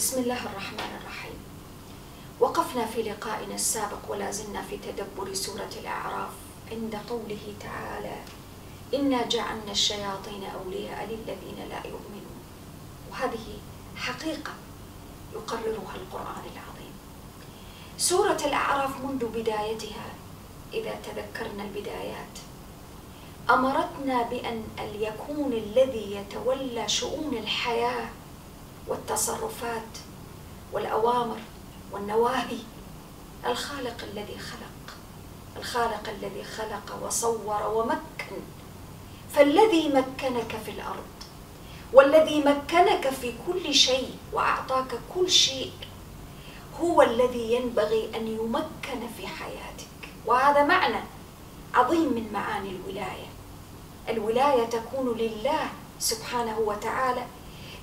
بسم الله الرحمن الرحيم. وقفنا في لقائنا السابق ولا زلنا في تدبر سورة الأعراف عند قوله تعالى إنا جعلنا الشياطين أولياء للذين لا يؤمنون وهذه حقيقة يقررها القرآن العظيم. سورة الأعراف منذ بدايتها إذا تذكرنا البدايات أمرتنا بأن يكون الذي يتولى شؤون الحياة والتصرفات والأوامر والنواهي. الخالق الذي خلق الخالق الذي خلق وصور ومكن. فالذي مكنك في الأرض والذي مكنك في كل شيء وأعطاك كل شيء هو الذي ينبغي أن يمكن في حياتك. وهذا معنى عظيم من معاني الولاية. الولاية تكون لله سبحانه وتعالى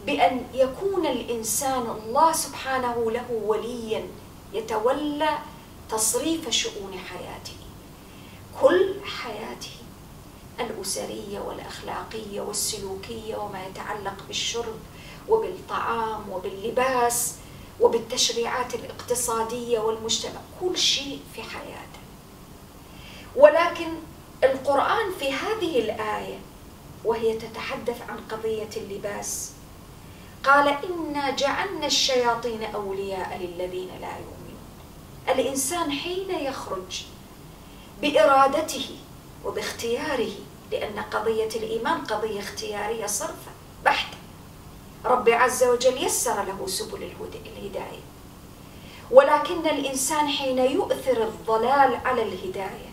بأن يكون الإنسان الله سبحانه له وليا يتولى تصريف شؤون حياته. كل حياته الأسرية والأخلاقية والسلوكية وما يتعلق بالشرب وبالطعام وباللباس وبالتشريعات الاقتصادية والمجتمع كل شيء في حياته. ولكن القرآن في هذه الآية وهي تتحدث عن قضية اللباس قال إنا جعلنا الشياطين أولياء للذين لا يؤمنون. الإنسان حين يخرج بإرادته وباختياره لأن قضية الإيمان قضية اختيارية صرفة بحتة رب عز وجل يسر له سبل الهداية. ولكن الإنسان حين يؤثر الضلال على الهداية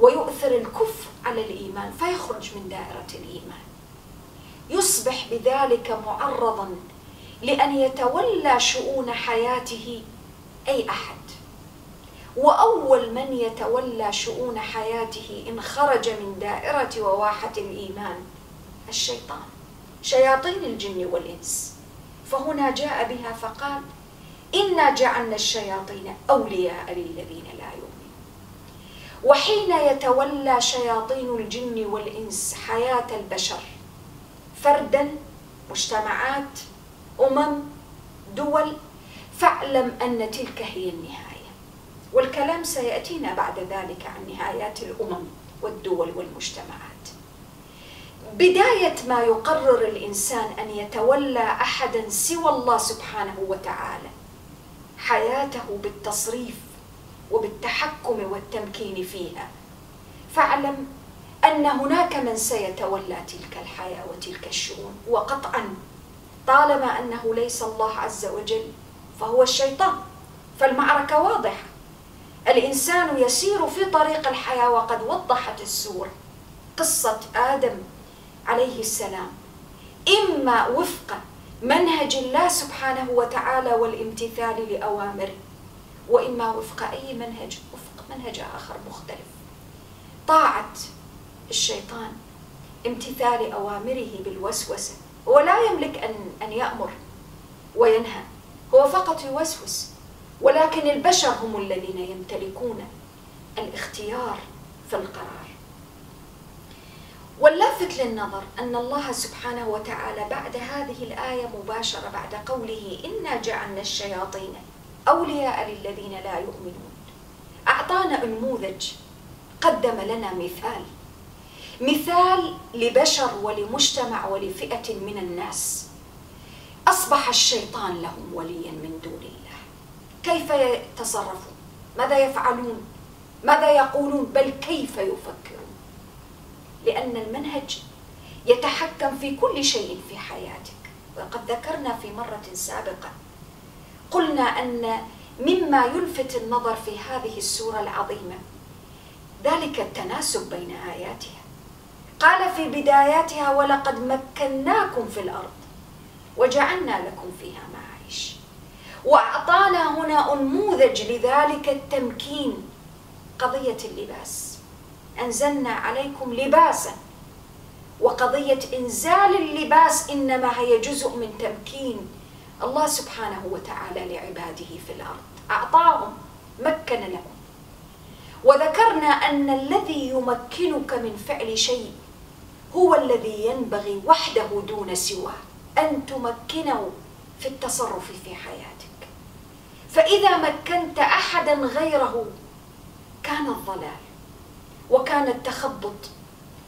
ويؤثر الكفر على الإيمان فيخرج من دائرة الإيمان. يصبح بذلك معرضا لأن يتولى شؤون حياته أي أحد. وأول من يتولى شؤون حياته إن خرج من دائرة وواحة الإيمان الشيطان شياطين الجن والإنس. فهنا جاء بها فقال إنا جعلنا الشياطين أولياء للذين لا يؤمنون. وحين يتولى شياطين الجن والإنس حياة البشر فردا مجتمعات أمم دول فاعلم أن تلك هي النهاية. والكلام سيأتينا بعد ذلك عن نهايات الأمم والدول والمجتمعات. بداية ما يقرر الإنسان أن يتولى أحدا سوى الله سبحانه وتعالى حياته بالتصريف وبالتحكم والتمكين فيها. فاعلم أن هناك من سيتولى تلك الحياة وتلك الشؤون. وقطعا طالما أنه ليس الله عز وجل فهو الشيطان. فالمعركة واضحة. الإنسان يسير في طريق الحياة وقد وضحت السورة قصة آدم عليه السلام. إما وفق منهج الله سبحانه وتعالى والامتثال لأوامره وإما وفق أي منهج وفق منهج آخر مختلف. طاعة الشيطان امتثال أوامره بالوسوسة. هو لا يملك أن أن يأمر وينهى. هو فقط يوسوس. ولكن البشر هم الذين يمتلكون الاختيار في القرار. واللافت للنظر أن الله سبحانه وتعالى بعد هذه الآية مباشرة بعد قوله إنا جعلنا الشياطين أولياء للذين لا يؤمنون. أعطانا نموذج قدم لنا مثال. مثال لبشر ولمجتمع ولفئة من الناس. أصبح الشيطان لهم وليا من دون الله. كيف يتصرفون؟ ماذا يفعلون؟ ماذا يقولون؟ بل كيف يفكرون؟ لأن المنهج يتحكم في كل شيء في حياتك. وقد ذكرنا في مرة سابقة قلنا أن مما يلفت النظر في هذه السورة العظيمة ذلك التناسب بين آياتها. قال في بداياتها ولقد مكناكم في الأرض وجعلنا لكم فيها معايش. وأعطانا هنا أنموذج لذلك التمكين قضية اللباس. أنزلنا عليكم لباسا. وقضية إنزال اللباس إنما هي جزء من تمكين الله سبحانه وتعالى لعباده في الأرض. أعطاهم مكن لهم وذكرنا أن الذي يمكنك من فعل شيء هو الذي ينبغي وحده دون سواه أن تمكنه في التصرف في حياتك. فإذا مكنت أحدا غيره كان الضلال وكان التخبط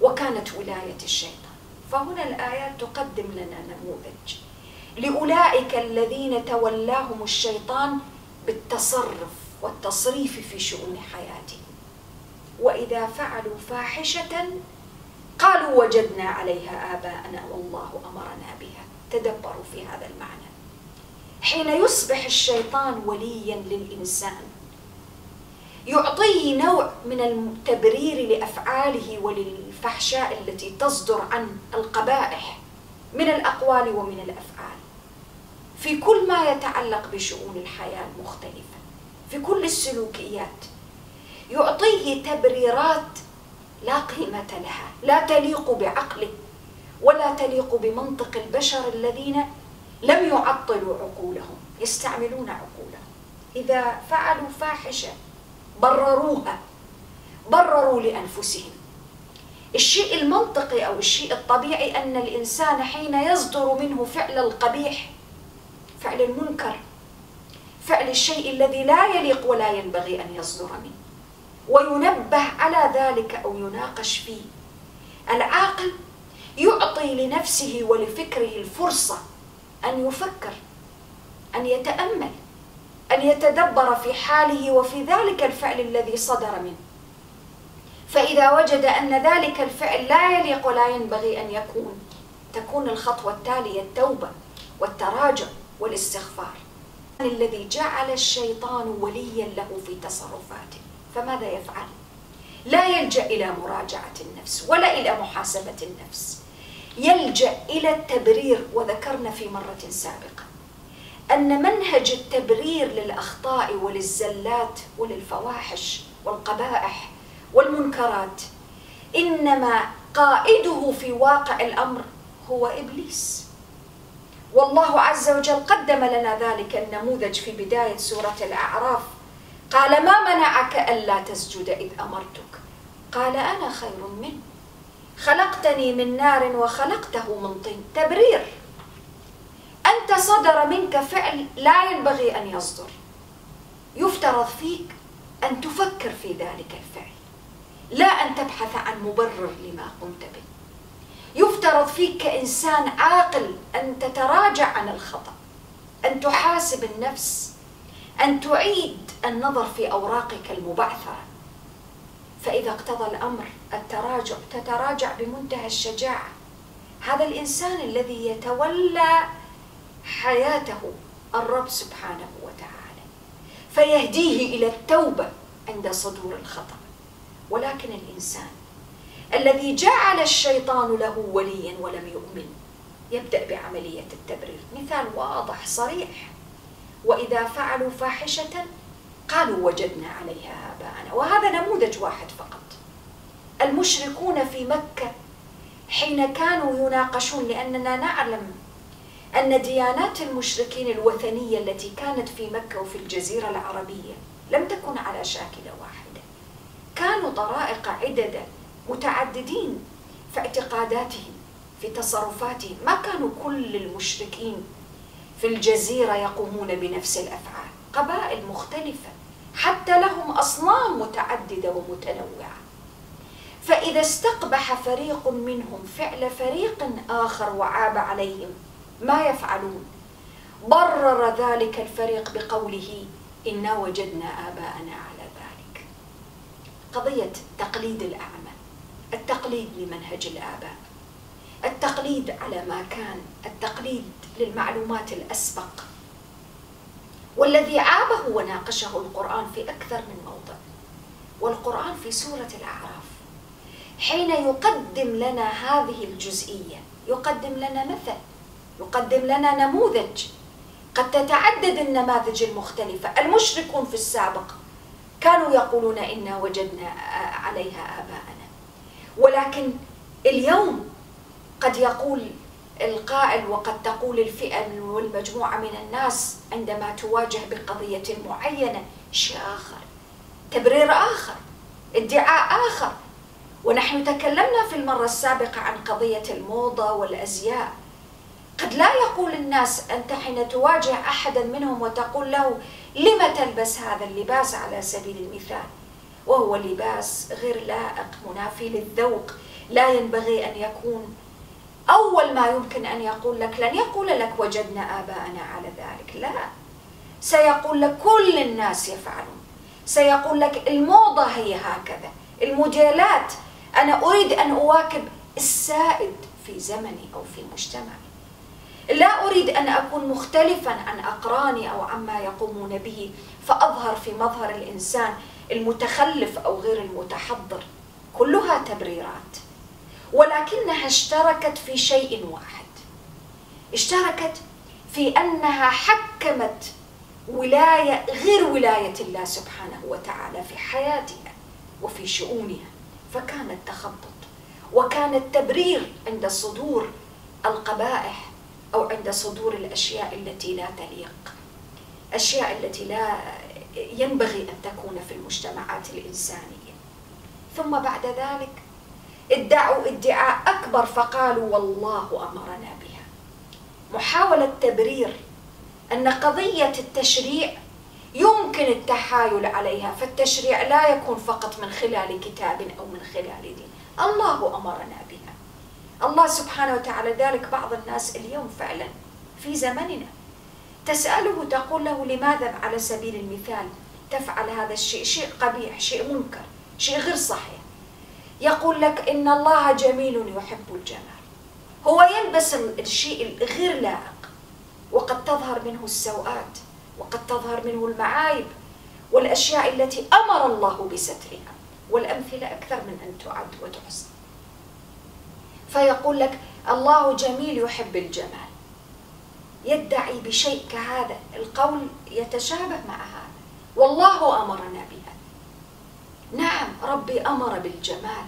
وكانت ولاية الشيطان. فهنا الآيات تقدم لنا نموذج لأولئك الذين تولاهم الشيطان بالتصرف والتصريف في شؤون حياتهم. وإذا فعلوا فاحشة قالوا وجدنا عليها آباءنا والله أمرنا بها. تدبروا في هذا المعنى. حين يصبح الشيطان وليا للإنسان يعطيه نوع من التبرير لأفعاله وللفحشاء التي تصدر عن القبائح من الأقوال ومن الأفعال. في كل ما يتعلق بشؤون الحياة المختلفة في كل السلوكيات يعطيه تبريرات لا قيمة لها لا تليق بعقله ولا تليق بمنطق البشر الذين لم يعطلوا عقولهم يستعملون عقولهم. إذا فعلوا فاحشة برروها برروا لأنفسهم. الشيء المنطقي أو الشيء الطبيعي أن الإنسان حين يصدر منه فعل القبيح فعل المنكر فعل الشيء الذي لا يليق ولا ينبغي أن يصدر منه. وينبه على ذلك أو يناقش فيه. العاقل يعطي لنفسه ولفكره الفرصة أن يفكر أن يتأمل أن يتدبر في حاله وفي ذلك الفعل الذي صدر منه. فإذا وجد أن ذلك الفعل لا يليق ولا ينبغي أن يكون تكون الخطوة التالية التوبة والتراجع والاستغفار. الذي جعل الشيطان وليا له في تصرفاته. فماذا يفعل؟ لا يلجأ إلى مراجعة النفس ولا إلى محاسبة النفس يلجأ إلى التبرير وذكرنا في مرة سابقة أن منهج التبرير للأخطاء وللزلات وللفواحش والقبائح والمنكرات إنما قائده في واقع الأمر هو إبليس والله عز وجل قدم لنا ذلك النموذج في بداية سورة الأعراف قال ما منعك ألا تسجد إذ أمرتك؟ قال أنا خير منه. خلقتني من نار وخلقته من طين. تبرير. أنت صدر منك فعل لا ينبغي أن يصدر. يفترض فيك أن تفكر في ذلك الفعل. لا أن تبحث عن مبرر لما قمت به. يفترض فيك كإنسان عاقل أن تتراجع عن الخطأ أن تحاسب النفس أن تعيد النظر في أوراقك المبعثرة. فإذا اقتضى الأمر التراجع تتراجع بمنتهى الشجاعة. هذا الإنسان الذي يتولى حياته الرب سبحانه وتعالى فيهديه إلى التوبة عند صدور الخطأ. ولكن الإنسان الذي جعل الشيطان له وليا ولم يؤمن يبدأ بعملية التبرير. مثال واضح صريح. وإذا فعلوا فاحشة قالوا وجدنا عليها آباءنا. وهذا نموذج واحد فقط. المشركون في مكة حين كانوا يناقشون لأننا نعلم أن ديانات المشركين الوثنية التي كانت في مكة وفي الجزيرة العربية لم تكن على شاكلة واحدة. كانوا طرائق عددة متعددين في اعتقاداتهم في تصرفاتهم. ما كانوا كل المشركين في الجزيرة يقومون بنفس الأفعال. قبائل مختلفة حتى لهم أصنام متعددة ومتنوعة. فإذا استقبح فريق منهم فعل فريق آخر وعاب عليهم ما يفعلون؟ برر ذلك الفريق بقوله إنا وجدنا آباءنا على ذلك. قضية تقليد الأعمى التقليد لمنهج الآباء التقليد على ما كان التقليد للمعلومات الأسبق. والذي عابه وناقشه القرآن في أكثر من موضع. والقرآن في سورة الأعراف. حين يقدم لنا هذه الجزئية يقدم لنا مثل يقدم لنا نموذج. قد تتعدد النماذج المختلفة. المشركون في السابق كانوا يقولون إنا وجدنا عليها آباءنا. ولكن اليوم قد يقول القائل وقد تقول الفئة والمجموعة من الناس عندما تواجه بقضية معينة شيء آخر تبرير آخر ادعاء آخر. ونحن تكلمنا في المرة السابقة عن قضية الموضة والأزياء. قد لا يقول الناس أنت حين تواجه أحدا منهم وتقول له لم تلبس هذا اللباس على سبيل المثال؟ وهو لباس غير لائق منافي للذوق. لا ينبغي أن يكون أول ما يمكن أن يقول لك لن يقول لك وجدنا آباءنا على ذلك. لا. سيقول لك كل الناس يفعلون. سيقول لك الموضة هي هكذا. الموديلات أنا أريد أن أواكب السائد في زمني أو في مجتمعي. لا أريد أن أكون مختلفا عن أقراني أو عما يقومون به فأظهر في مظهر الإنسان المتخلف أو غير المتحضر. كلها تبريرات. ولكنها اشتركت في شيء واحد. اشتركت في أنها حكمت ولاية غير ولاية الله سبحانه وتعالى في حياتها وفي شؤونها فكان التخبط وكان التبرير عند صدور القبائح أو عند صدور الأشياء التي لا تليق أشياء التي لا ينبغي أن تكون في المجتمعات الإنسانية. ثم بعد ذلك ادعوا ادعاء أكبر فقالوا والله أمرنا بها. محاولة تبرير أن قضية التشريع يمكن التحايل عليها فالتشريع لا يكون فقط من خلال كتاب أو من خلال دين. الله أمرنا بها. الله سبحانه وتعالى ذلك بعض الناس اليوم فعلا في زمننا. تسأله تقول له لماذا على سبيل المثال تفعل هذا الشيء؟ شيء قبيح شيء منكر شيء غير صحيح. يقول لك إن الله جميل يحب الجمال. هو يلبس الشيء الغير لائق وقد تظهر منه السوءات وقد تظهر منه المعايب والأشياء التي أمر الله بسترها والأمثلة أكثر من أن تعد وتحصى. فيقول لك الله جميل يحب الجمال. يدعي بشيء كهذا القول يتشابه مع هذا. والله أمرنا بها نعم ربي أمر بالجمال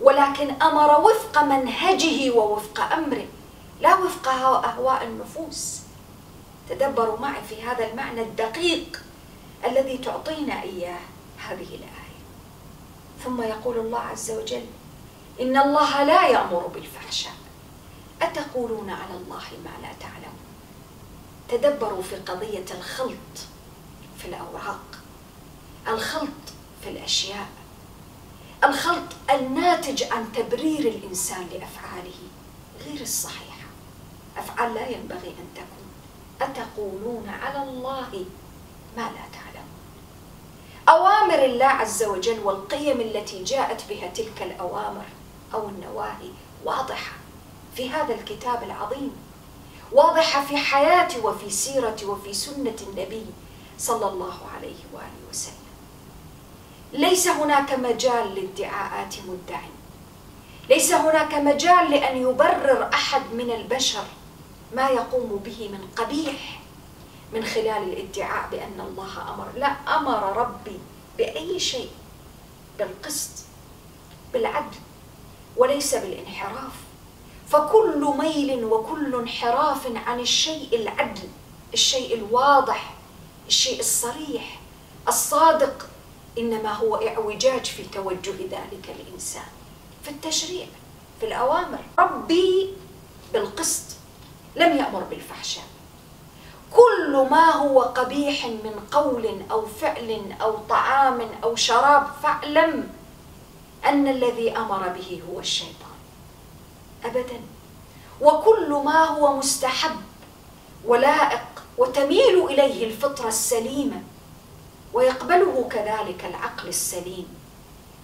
ولكن أمر وفق منهجه ووفق أمره لا وفق أهواء النفوس. تدبروا معي في هذا المعنى الدقيق الذي تعطينا إياه هذه الآية. ثم يقول الله عز وجل إن الله لا يأمر بالفحشاء. أتقولون على الله ما لا تعلمون؟ تدبروا في قضية الخلط في الأوراق. الخلط في الأشياء. الخلط الناتج عن تبرير الإنسان لأفعاله غير الصحيحة أفعال لا ينبغي أن تكون. أتقولون على الله ما لا تعلمون. أوامر الله عز وجل والقيم التي جاءت بها تلك الأوامر أو النواهي واضحة في هذا الكتاب العظيم. واضحة في حياتي وفي سيرتي وفي سنة النبي صلى الله عليه وآله وسلم. ليس هناك مجال لادعاءات مدع ليس هناك مجال لأن يبرر أحد من البشر ما يقوم به من قبيح من خلال الادعاء بأن الله أمر. لا أمر ربي بأي شيء بالقسط بالعدل وليس بالانحراف. فكل ميل وكل انحراف عن الشيء العدل الشيء الواضح الشيء الصريح الصادق إنما هو إعوجاج في توجه ذلك الإنسان. في التشريع في الأوامر. ربي بالقسط لم يأمر بالفحشاء. كل ما هو قبيح من قول أو فعل أو طعام أو شراب فاعلم أن الذي أمر به هو الشيطان. ابدا. وكل ما هو مستحب ولائق وتميل إليه الفطرة السليمة ويقبله كذلك العقل السليم.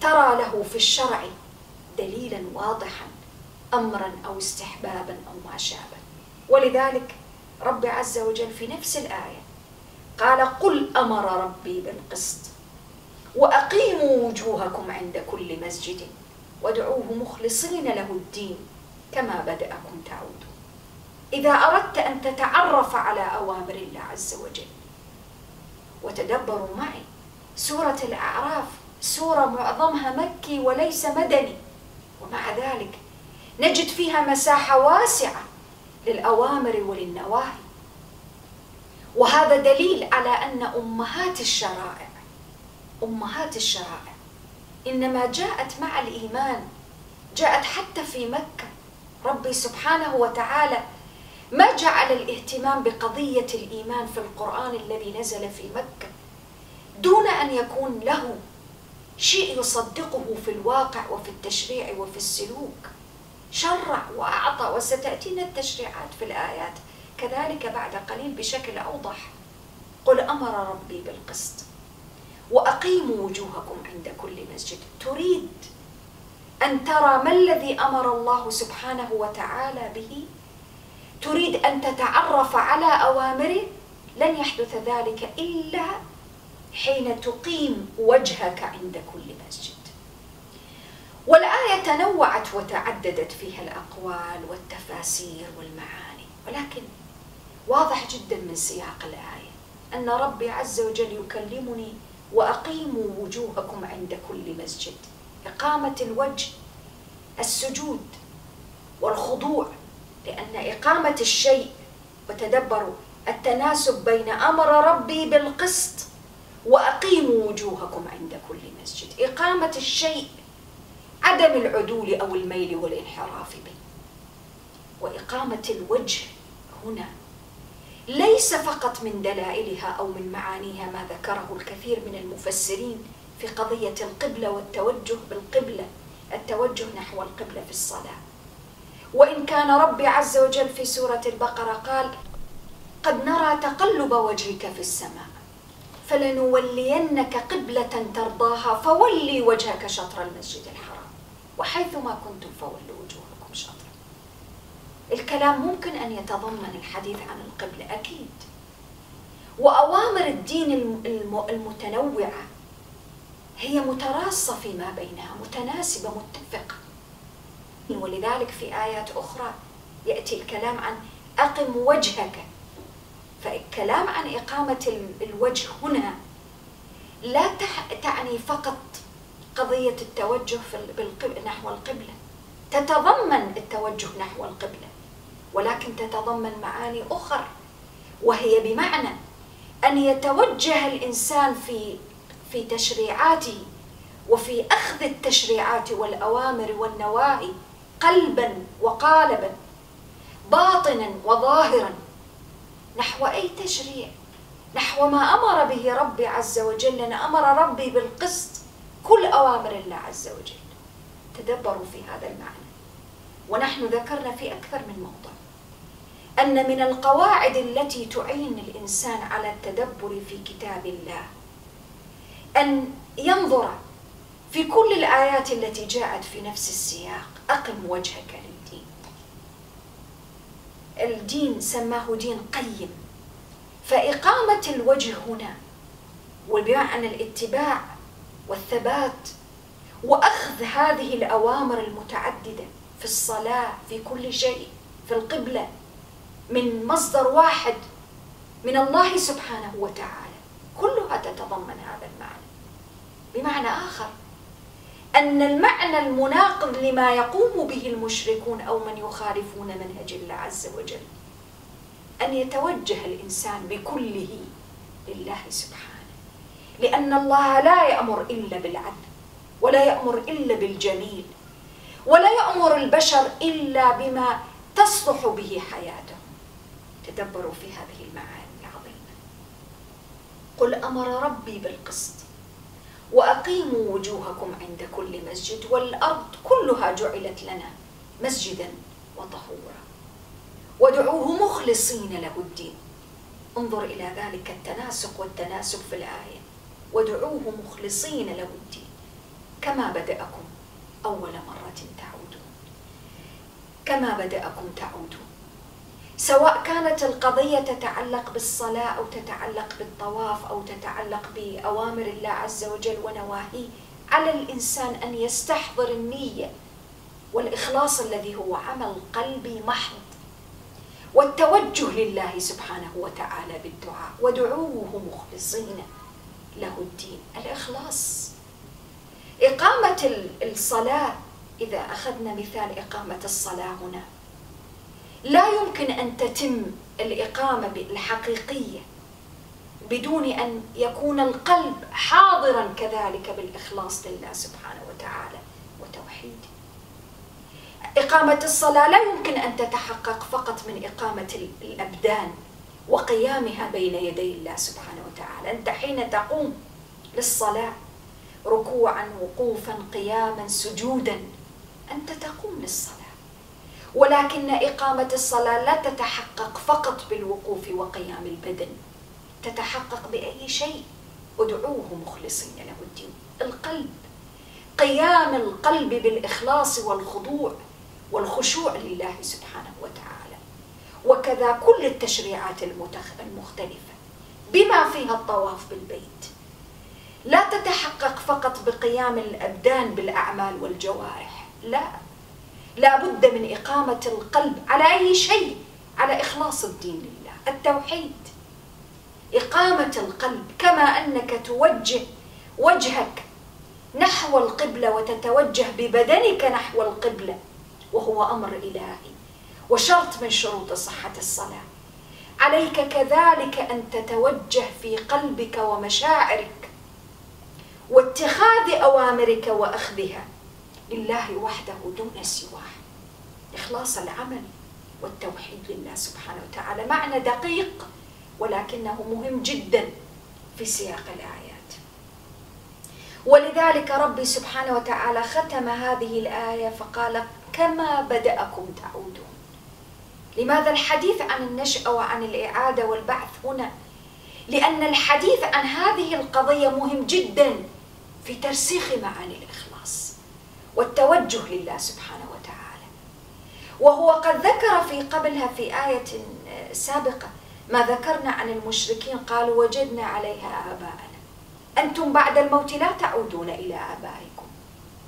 ترى له في الشرع دليلا واضحا امرا أو استحبابا أو ما شابه. ولذلك رب عز وجل في نفس الآية قال قل أمر ربي بالقسط وأقيموا وجوهكم عند كل مسجد وادعوه مخلصين له الدين كما بدأكم تعودون. إذا أردت أن تتعرف على أوامر الله عز وجل وتدبروا معي. سورة الأعراف سورة معظمها مكي وليس مدني. ومع ذلك نجد فيها مساحة واسعة للأوامر وللنواهي. وهذا دليل على أن أمهات الشرائع أمهات الشرائع إنما جاءت مع الإيمان جاءت حتى في مكة. ربي سبحانه وتعالى ما جعل الاهتمام بقضية الإيمان في القرآن الذي نزل في مكة دون أن يكون له شيء يصدقه في الواقع وفي التشريع وفي السلوك شرع وأعطى وستأتينا التشريعات في الآيات كذلك بعد قليل بشكل أوضح. قل أمر ربي بالقسط وأقيموا وجوهكم عند كل مسجد. تريد أن ترى ما الذي أمر الله سبحانه وتعالى به؟ تريد أن تتعرف على أوامره لن يحدث ذلك إلا حين تقيم وجهك عند كل مسجد. والآية تنوعت وتعددت فيها الأقوال والتفاسير والمعاني ولكن واضح جدا من سياق الآية أن ربي عز وجل يكلمني وأقيموا وجوهكم عند كل مسجد. إقامة الوجه السجود والخضوع. لأن إقامة الشيء وتدبروا التناسب بين أمر ربي بالقسط وأقيموا وجوهكم عند كل مسجد. إقامة الشيء عدم العدول أو الميل والانحراف به. وإقامة الوجه هنا ليس فقط من دلائلها أو من معانيها ما ذكره الكثير من المفسرين في قضية القبلة والتوجه بالقبلة التوجه نحو القبلة في الصلاة. وإن كان ربي عز وجل في سورة البقرة قال قد نرى تقلب وجهك في السماء فلنولينك قبلة ترضاها فولي وجهك شطر المسجد الحرام. وحيثما كنتم فولوا وجوهكم شطر الكلام ممكن أن يتضمن الحديث عن القبلة أكيد. وأوامر الدين المتنوعة هي متراصة فيما بينها متناسبة متفقة. ولذلك في آيات أخرى يأتي الكلام عن أقم وجهك. فالكلام عن إقامة الوجه هنا لا تعني فقط قضية التوجه نحو القبلة. تتضمن التوجه نحو القبلة ولكن تتضمن معاني أخرى وهي بمعنى أن يتوجه الإنسان في في تشريعاته وفي أخذ التشريعات والأوامر والنواهي قلبا وقالبا باطنا وظاهرا. نحو أي تشريع نحو ما أمر به ربي عز وجل أمر ربي بالقسط كل أوامر الله عز وجل. تدبروا في هذا المعنى. ونحن ذكرنا في أكثر من موضع أن من القواعد التي تعين الإنسان على التدبر في كتاب الله أن ينظر في كل الآيات التي جاءت في نفس السياق. أقم وجهك للدين. الدين سماه دين قيم. فإقامة الوجه هنا وبمعنى الاتباع والثبات وأخذ هذه الأوامر المتعددة في الصلاة في كل شيء في القبلة من مصدر واحد من الله سبحانه وتعالى. كلها تتضمن هذا المعنى. بمعنى آخر أن المعنى المناقض لما يقوم به المشركون أو من يخالفون منهج الله عز وجل. أن يتوجه الإنسان بكله لله سبحانه. لأن الله لا يأمر إلا بالعدل ولا يأمر إلا بالجميل ولا يأمر البشر إلا بما تصلح به حياتهم تدبروا في هذه المعاني العظيمة. قل أمر ربي بالقسط. وأقيموا وجوهكم عند كل مسجد والأرض كلها جعلت لنا مسجدا وطهورا. ودعوه مخلصين له الدين. انظر إلى ذلك التناسق والتناسب في الآية. ودعوه مخلصين له الدين. كما بدأكم أول مرة تعودون. كما بدأكم تعودون. سواء كانت القضية تتعلق بالصلاة أو تتعلق بالطواف أو تتعلق بأوامر الله عز وجل ونواهيه على الإنسان أن يستحضر النية والإخلاص الذي هو عمل قلبي محض. والتوجه لله سبحانه وتعالى بالدعاء ودعوه مخلصين له الدين. الإخلاص. إقامة الصلاة. إذا أخذنا مثال إقامة الصلاة هنا. لا يمكن أن تتم الإقامة الحقيقية بدون أن يكون القلب حاضرا كذلك بالإخلاص لله سبحانه وتعالى وتوحيده. إقامة الصلاة لا يمكن أن تتحقق فقط من إقامة الأبدان وقيامها بين يدي الله سبحانه وتعالى. أنت حين تقوم للصلاة ركوعا وقوفا قياما سجودا أنت تقوم للصلاة. ولكن إقامة الصلاة لا تتحقق فقط بالوقوف وقيام البدن. تتحقق بأي شيء. ادعوه مخلصين له الدين. القلب. قيام القلب بالإخلاص والخضوع والخشوع لله سبحانه وتعالى. وكذا كل التشريعات المختلفة. بما فيها الطواف بالبيت. لا تتحقق فقط بقيام الأبدان بالأعمال والجوارح. لا. لا بد من إقامة القلب على أي شيء على إخلاص الدين لله التوحيد. إقامة القلب كما أنك توجه وجهك نحو القبلة وتتوجه ببدنك نحو القبلة وهو أمر إلهي وشرط من شروط صحة الصلاة. عليك كذلك أن تتوجه في قلبك ومشاعرك واتخاذ أوامرك وأخذها. لله وحده دون سواه. إخلاص العمل والتوحيد لله سبحانه وتعالى. معنى دقيق ولكنه مهم جدا في سياق الآيات. ولذلك ربي سبحانه وتعالى ختم هذه الآية فقال كما بدأكم تعودون. لماذا الحديث عن النشأة وعن الإعادة والبعث هنا؟ لأن الحديث عن هذه القضية مهم جدا في ترسيخ معاني الإخلاص. والتوجه لله سبحانه وتعالى. وهو قد ذكر في قبلها في آية سابقة ما ذكرنا عن المشركين قالوا وجدنا عليها آباءنا. أنتم بعد الموت لا تعودون إلى آبائكم.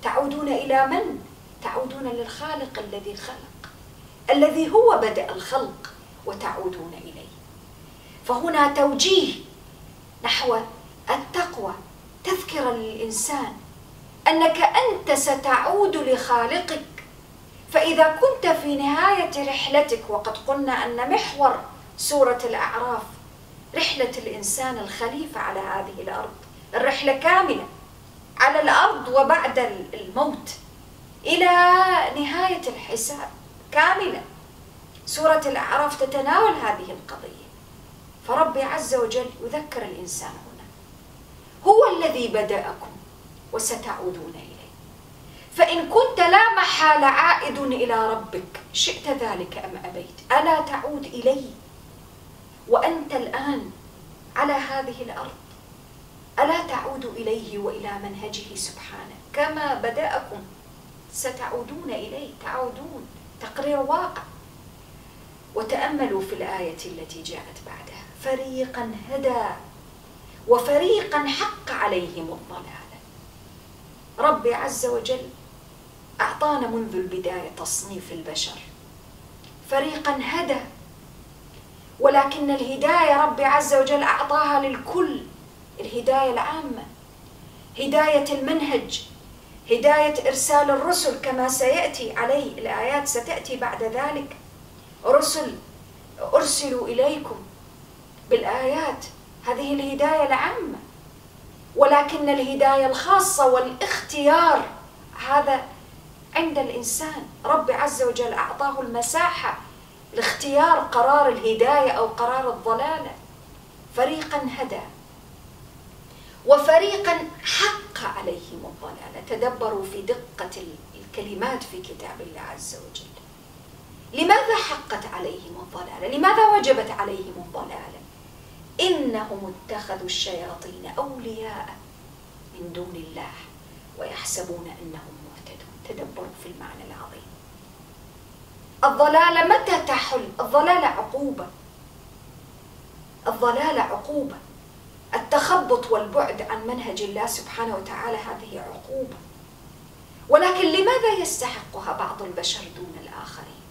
تعودون إلى من؟ تعودون للخالق الذي خلق الذي هو بدأ الخلق وتعودون إليه. فهنا توجيه نحو التقوى تذكرة للإنسان أنك أنت ستعود لخالقك. فإذا كنت في نهاية رحلتك وقد قلنا أن محور سورة الأعراف رحلة الإنسان الخليفة على هذه الأرض الرحلة كاملة على الأرض وبعد الموت إلى نهاية الحساب كاملة. سورة الأعراف تتناول هذه القضية. فربي عز وجل يذكر الإنسان هنا هو الذي بدأكم وستعودون إليه. فإن كنت لا محال عائد إلى ربك شئت ذلك أم أبيت؟ ألا تعود إليه؟ وأنت الآن على هذه الأرض. ألا تعود إليه وإلى منهجه سبحانه؟ كما بدأكم ستعودون إليه تعودون. تقرير واقع. وتأملوا في الآية التي جاءت بعدها. فريقا هدى وفريقا حق عليهم الضلالة ربي عز وجل أعطانا منذ البداية تصنيف البشر. فريقا هدى ولكن الهداية ربي عز وجل أعطاها للكل. الهداية العامة هداية المنهج هداية إرسال الرسل كما سيأتي عليه. الآيات ستأتي بعد ذلك. رسل أرسلوا إليكم بالآيات. هذه الهداية العامة. ولكن الهداية الخاصة والاختيار هذا عند الإنسان. رب عز وجل أعطاه المساحة لاختيار قرار الهداية أو قرار الضلالة. فريقا هدى وفريقا حق عليهم الضلالة. تدبروا في دقة الكلمات في كتاب الله عز وجل. لماذا حقت عليهم الضلالة؟ لماذا وجبت عليهم الضلالة؟ إنهم اتخذوا الشياطين أولياء من دون الله ويحسبون أنهم مهتدون. تدبروا في المعنى العظيم. الضلالة متى تحل؟ الضلالة عقوبة. الضلالة عقوبة. التخبط والبعد عن منهج الله سبحانه وتعالى هذه عقوبة. ولكن لماذا يستحقها بعض البشر دون الآخرين؟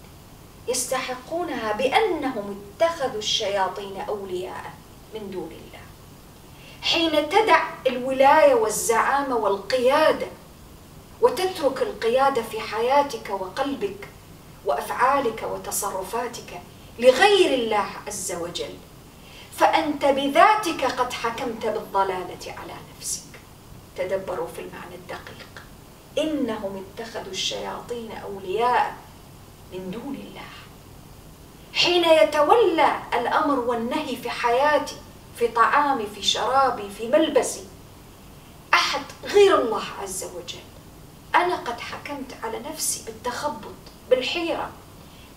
يستحقونها بأنهم اتخذوا الشياطين أولياء. من دون الله. حين تدع الولاية والزعامة والقيادة وتترك القيادة في حياتك وقلبك وأفعالك وتصرفاتك لغير الله عز وجل فأنت بذاتك قد حكمت بالضلالة على نفسك. تدبروا في المعنى الدقيق. إنهم اتخذوا الشياطين أولياء من دون الله. حين يتولى الأمر والنهي في حياتي في طعامي في شرابي في ملبسي. أحد غير الله عز وجل. أنا قد حكمت على نفسي بالتخبط بالحيرة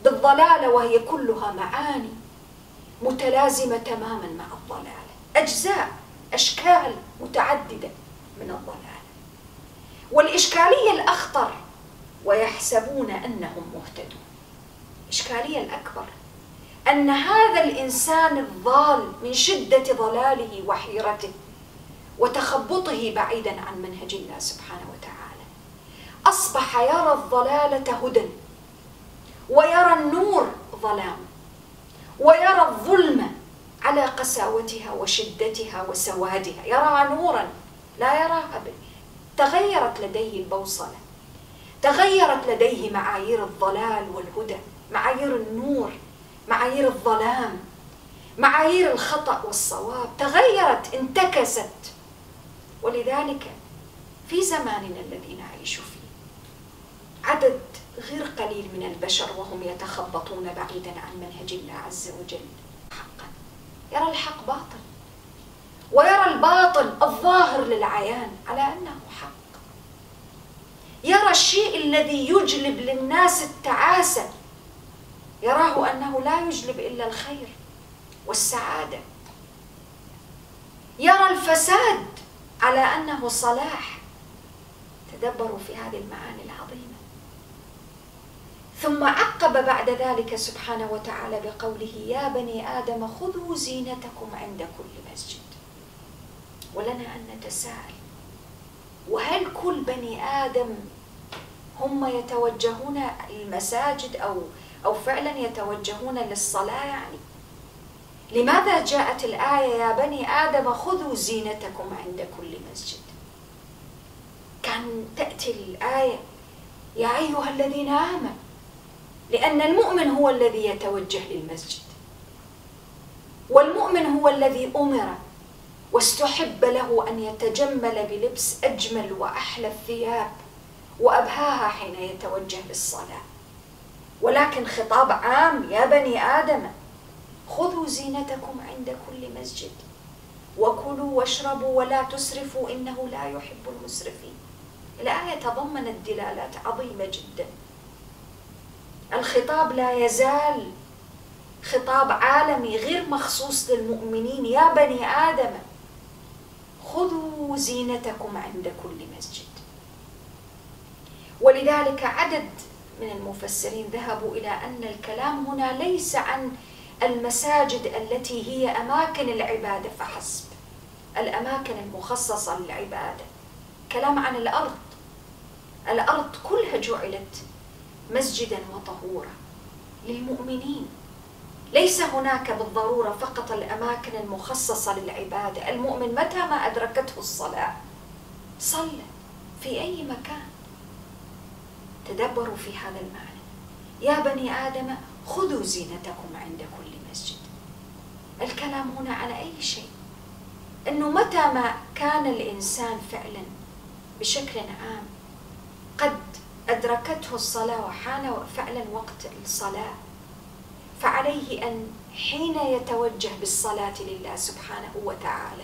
بالضلالة وهي كلها معاني متلازمة تماما مع الضلالة. أجزاء أشكال متعددة من الضلالة. والإشكالية الأخطر ويحسبون أنهم مهتدون. الإشكالية الأكبر أن هذا الإنسان الضال من شدة ضلاله وحيرته وتخبطه بعيدا عن منهج الله سبحانه وتعالى. أصبح يرى الضلالة هدى ويرى النور ظلام ويرى الظلم على قساوتها وشدتها وسوادها. يراها نورا لا يراها تغيرت لديه البوصلة تغيرت لديه معايير الضلال والهدى معايير النور. معايير الظلام معايير الخطأ والصواب تغيرت انتكست. ولذلك في زماننا الذي نعيش فيه عدد غير قليل من البشر وهم يتخبطون بعيدا عن منهج الله عز وجل. حقا. يرى الحق باطل. ويرى الباطل الظاهر للعيان على أنه حق. يرى الشيء الذي يجلب للناس التعاسة يراه أنه لا يجلب إلا الخير والسعادة. يرى الفساد على أنه صلاح. تدبروا في هذه المعاني العظيمة. ثم عقب بعد ذلك سبحانه وتعالى بقوله يا بني آدم خذوا زينتكم عند كل مسجد ولنا أن نتساءل. وهل كل بني آدم هم يتوجهون المساجد أو أو فعلا يتوجهون للصلاة؟ يعني لماذا جاءت الآية يا بني آدم خذوا زينتكم عند كل مسجد؟ كان تأتي الآية يا أيها الذين آمنوا لأن المؤمن هو الذي يتوجه للمسجد والمؤمن هو الذي أمر واستحب له أن يتجمل بلبس أجمل وأحلى الثياب وأبهاها حين يتوجه للصلاة. ولكن خطاب عام يا بني آدم خذوا زينتكم عند كل مسجد وكلوا واشربوا ولا تسرفوا إنه لا يحب المسرفين. الآية تضمنت دلالات عظيمة جدا. الخطاب لا يزال خطاب عالمي غير مخصوص للمؤمنين. يا بني آدم خذوا زينتكم عند كل مسجد. ولذلك عدد من المفسرين ذهبوا إلى أن الكلام هنا ليس عن المساجد التي هي أماكن العبادة فحسب. الأماكن المخصصة للعبادة. كلام عن الأرض. الأرض كلها جعلت مسجدا وطهورا للمؤمنين. ليس هناك بالضرورة فقط الأماكن المخصصة للعبادة. المؤمن متى ما أدركته الصلاة؟ صلى. في أي مكان. تدبروا في هذا المعنى. يا بني آدم خذوا زينتكم عند كل مسجد. الكلام هنا على أي شيء؟ أنه متى ما كان الإنسان فعلا بشكل عام قد أدركته الصلاة وحان فعلا وقت الصلاة فعليه أن حين يتوجه بالصلاة لله سبحانه وتعالى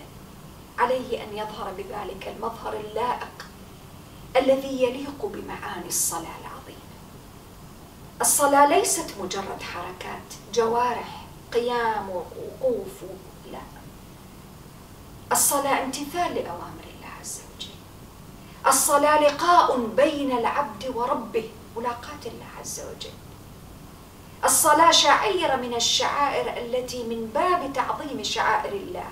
عليه أن يظهر بذلك المظهر اللائق الذي يليق بمعاني الصلاة العظيمة. الصلاة ليست مجرد حركات جوارح قيام ووقوف لا. الصلاة امتثال لأوامر الله عز وجل. الصلاة لقاء بين العبد وربه ملاقاة الله عز وجل. الصلاة شعيرة من الشعائر التي من باب تعظيم شعائر الله.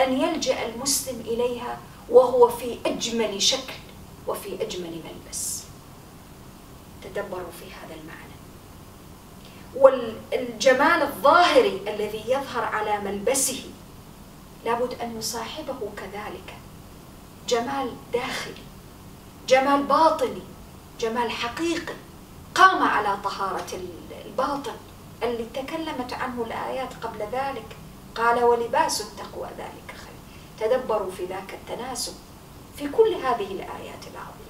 أن يلجأ المسلم إليها وهو في أجمل شكل. وفي أجمل ملبس. تدبروا في هذا المعنى. والجمال الظاهري الذي يظهر على ملبسه لابد أن يصاحبه كذلك. جمال داخلي جمال باطني جمال حقيقي. قام على طهارة الباطن. اللي تكلمت عنه الآيات قبل ذلك قال ولباس التقوى ذلك خير. تدبروا في ذاك التناسب. في كل هذه الآيات العظيمة.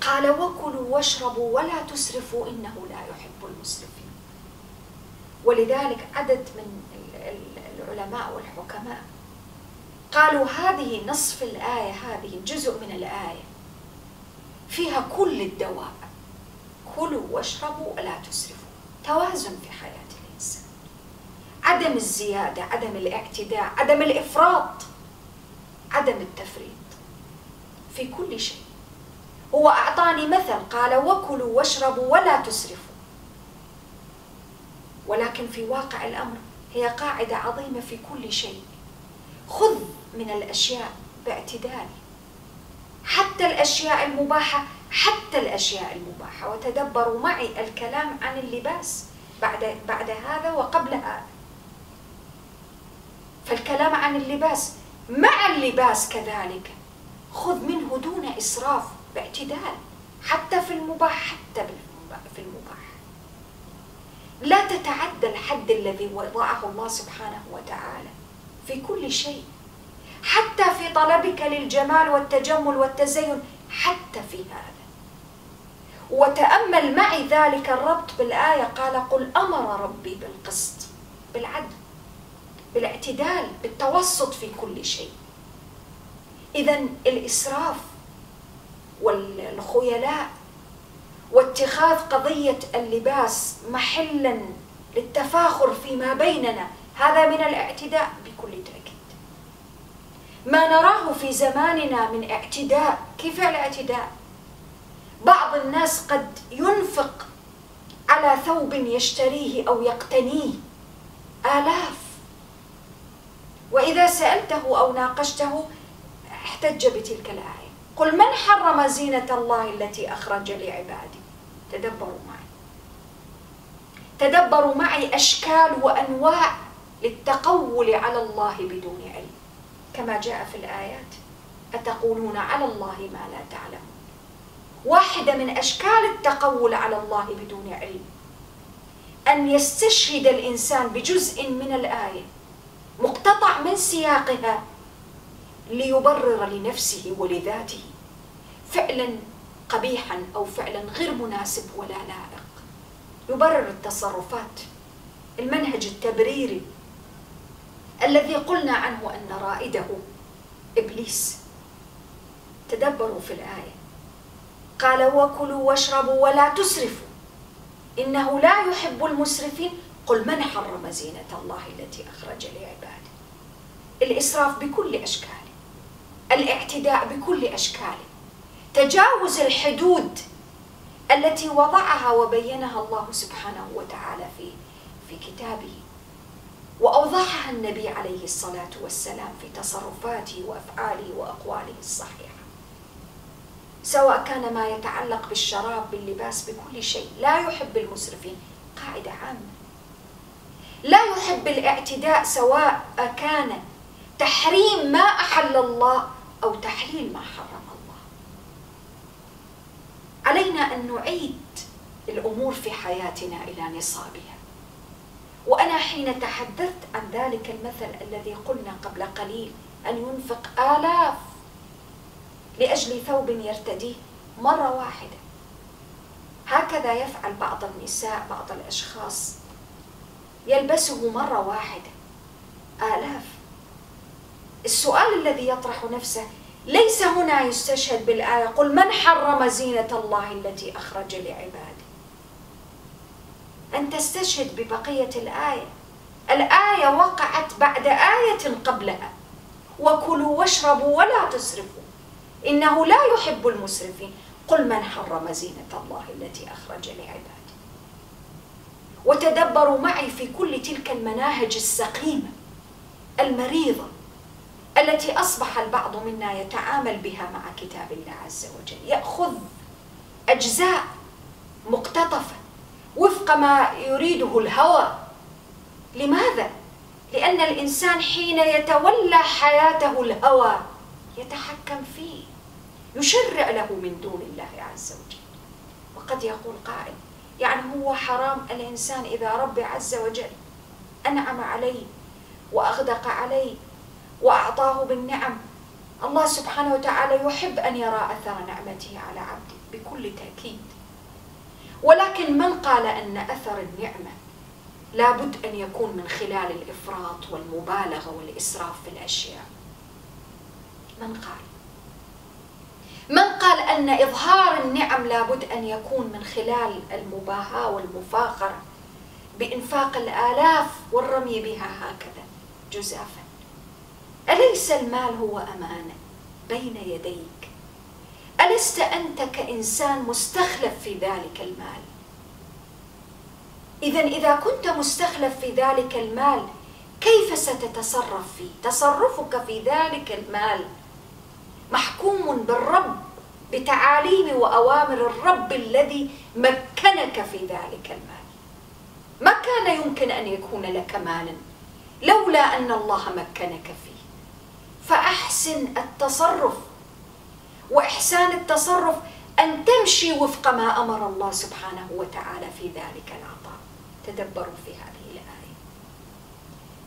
قال وكلوا واشربوا ولا تسرفوا إنه لا يحب المسرفين. ولذلك عدد من العلماء والحكماء قالوا هذه نصف الآية هذه جزء من الآية فيها كل الدواء. كلوا واشربوا ولا تسرفوا. توازن في حياة الإنسان. عدم الزيادة عدم الاعتداء عدم الإفراط. عدم التفريط في كل شيء. هو أعطاني مثل قال وكلوا واشربوا ولا تسرفوا. ولكن في واقع الأمر هي قاعدة عظيمة في كل شيء. خذ من الأشياء باعتدال. حتى الأشياء المباحة حتى الأشياء المباحة. وتدبروا معي الكلام عن اللباس بعد بعد هذا وقبل هذا فالكلام عن اللباس مع اللباس كذلك. خذ منه دون إسراف باعتدال حتى في المباح حتى في المباح لا تتعدى الحد الذي وضعه الله سبحانه وتعالى في كل شيء حتى في طلبك للجمال والتجمل والتزين حتى في هذا. وتأمل معي ذلك الربط بالآية قال قل أمر ربي بالقسط بالعدل. بالاعتدال بالتوسط في كل شيء. إذا الإسراف والخيلاء واتخاذ قضية اللباس محلا للتفاخر فيما بيننا هذا من الاعتداء بكل تأكيد. ما نراه في زماننا من اعتداء كيف الاعتداء؟ بعض الناس قد ينفق على ثوب يشتريه أو يقتنيه آلاف وإذا سألته أو ناقشته احتج بتلك الآية. قل من حرم زينة الله التي أخرج لعباده تدبروا معي. تدبروا معي أشكال وأنواع للتقول على الله بدون علم. كما جاء في الآيات أتقولون على الله ما لا تعلمون؟ واحدة من أشكال التقول على الله بدون علم. أن يستشهد الإنسان بجزء من الآية مقتطع من سياقها ليبرر لنفسه ولذاته فعلا قبيحا أو فعلا غير مناسب ولا لائق. يبرر التصرفات المنهج التبريري الذي قلنا عنه أن رائده إبليس. تدبروا في الآية. قال وكلوا واشربوا ولا تسرفوا إنه لا يحب المسرفين قل من حرم زينة الله التي أخرج لعباده؟ الإسراف بكل أشكاله الاعتداء بكل أشكاله تجاوز الحدود التي وضعها وبينها الله سبحانه وتعالى في في كتابه. وأوضحها النبي عليه الصلاة والسلام في تصرفاته وأفعاله وأقواله الصحيحة. سواء كان ما يتعلق بالشراب باللباس بكل شيء لا يحب المسرفين. قاعدة عامة. لا يحب الاعتداء سواء كان تحريم ما أحل الله أو تحليل ما حرم الله. علينا أن نعيد الأمور في حياتنا إلى نصابها. وأنا حين تحدثت عن ذلك المثل الذي قلنا قبل قليل أن ينفق آلاف لأجل ثوب يرتديه مرة واحدة. هكذا يفعل بعض النساء بعض الأشخاص. يلبسه مرة واحدة. آلاف. السؤال الذي يطرح نفسه ليس هنا يستشهد بالآية قل من حرم زينة الله التي أخرج لعباده. أن تستشهد ببقية الآية. الآية وقعت بعد آية قبلها وكلوا واشربوا ولا تسرفوا. إنه لا يحب المسرفين. قل من حرم زينة الله التي أخرج لعباده. وتدبروا معي في كل تلك المناهج السقيمة المريضة التي أصبح البعض منا يتعامل بها مع كتاب الله عز وجل. يأخذ أجزاء مقتطفة وفق ما يريده الهوى. لماذا؟ لأن الإنسان حين يتولى حياته الهوى يتحكم فيه يشرع له من دون الله عز وجل. وقد يقول قائل يعني هو حرام الإنسان إذا ربي عز وجل أنعم عليه وأغدق عليه وأعطاه بالنعم. الله سبحانه وتعالى يحب أن يرى أثر نعمته على عبده بكل تأكيد. ولكن من قال أن أثر النعمة لابد أن يكون من خلال الإفراط والمبالغة والإسراف في الأشياء؟ من قال؟ من قال أن إظهار النعم لابد أن يكون من خلال المباهاة والمفاخرة بإنفاق الآلاف والرمي بها هكذا جزافا. أليس المال هو أمانة بين يديك؟ ألست أنت كإنسان مستخلف في ذلك المال؟ إذا إذا كنت مستخلف في ذلك المال كيف ستتصرف فيه؟ تصرفك في ذلك المال محكوم بالرب بتعاليم وأوامر الرب الذي مكنك في ذلك المال. ما كان يمكن أن يكون لك مالا لولا أن الله مكنك فيه. فأحسن التصرف وإحسان التصرف أن تمشي وفق ما أمر الله سبحانه وتعالى في ذلك العطاء. تدبروا في الايه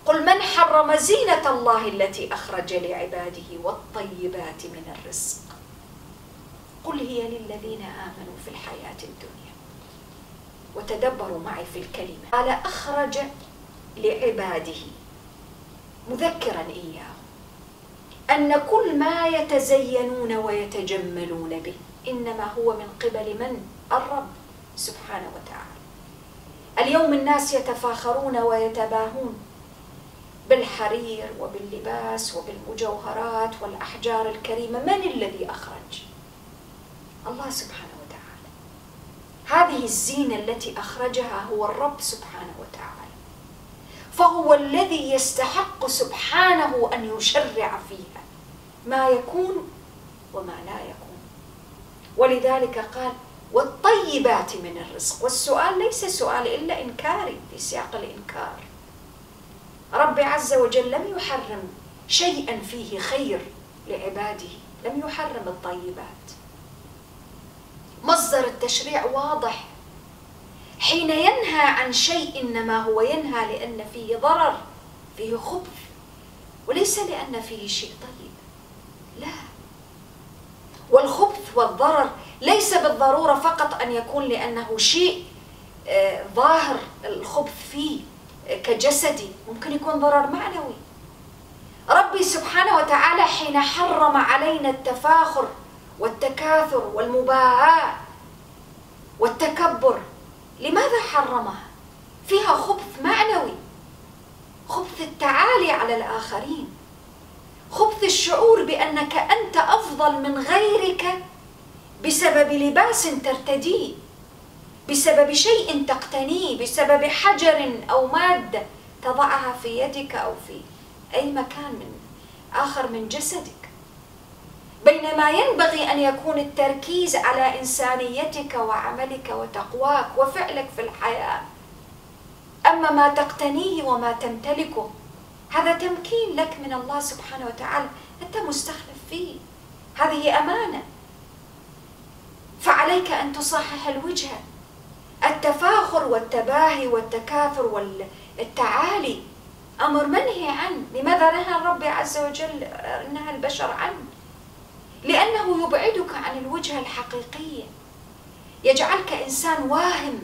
قل من حرم زينة الله التي أخرج لعباده والطيبات من الرزق؟ قل هي للذين آمنوا في الحياة الدنيا وتدبروا معي في الكلمة. قال أخرج لعباده. مذكرا إياه. أن كل ما يتزينون ويتجملون به إنما هو من قبل من؟ الرب سبحانه وتعالى. اليوم الناس يتفاخرون ويتباهون. بالحرير وباللباس وبالمجوهرات والأحجار الكريمة من الذي أخرج؟ الله سبحانه وتعالى. هذه الزينة التي أخرجها هو الرب سبحانه وتعالى. فهو الذي يستحق سبحانه أن يشرع فيها. ما يكون وما لا يكون. ولذلك قال والطيبات من الرزق. والسؤال ليس سؤال إلا إنكاري في سياق الإنكار. رب عز وجل لم يحرم شيئا فيه خير لعباده لم يحرم الطيبات. مصدر التشريع واضح. حين ينهى عن شيء إنما هو ينهى لأن فيه ضرر فيه خبث وليس لأن فيه شيء طيب. لا. والخبث والضرر ليس بالضرورة فقط أن يكون لأنه شيء آه، ظاهر الخبث فيه. كجسدي ممكن يكون ضرر معنوي ربي سبحانه وتعالى حين حرم علينا التفاخر والتكاثر والمباهاة والتكبر لماذا حرمها؟ فيها خبث معنوي خبث التعالي على الآخرين خبث الشعور بأنك أنت أفضل من غيرك بسبب لباس ترتديه بسبب شيء تقتنيه بسبب حجر أو مادة تضعها في يدك أو في أي مكان من آخر من جسدك. بينما ينبغي أن يكون التركيز على إنسانيتك وعملك وتقواك وفعلك في الحياة. أما ما تقتنيه وما تمتلكه هذا تمكين لك من الله سبحانه وتعالى. أنت مستخلف فيه. هذه أمانة. فعليك أن تصحح الوجهه التفاخر والتباهي والتكاثر والتعالي. أمر منهي عنه. لماذا نهى الرب عز وجل نهى البشر عنه؟ لأنه يبعدك عن الوجهة الحقيقية يجعلك إنسان واهم.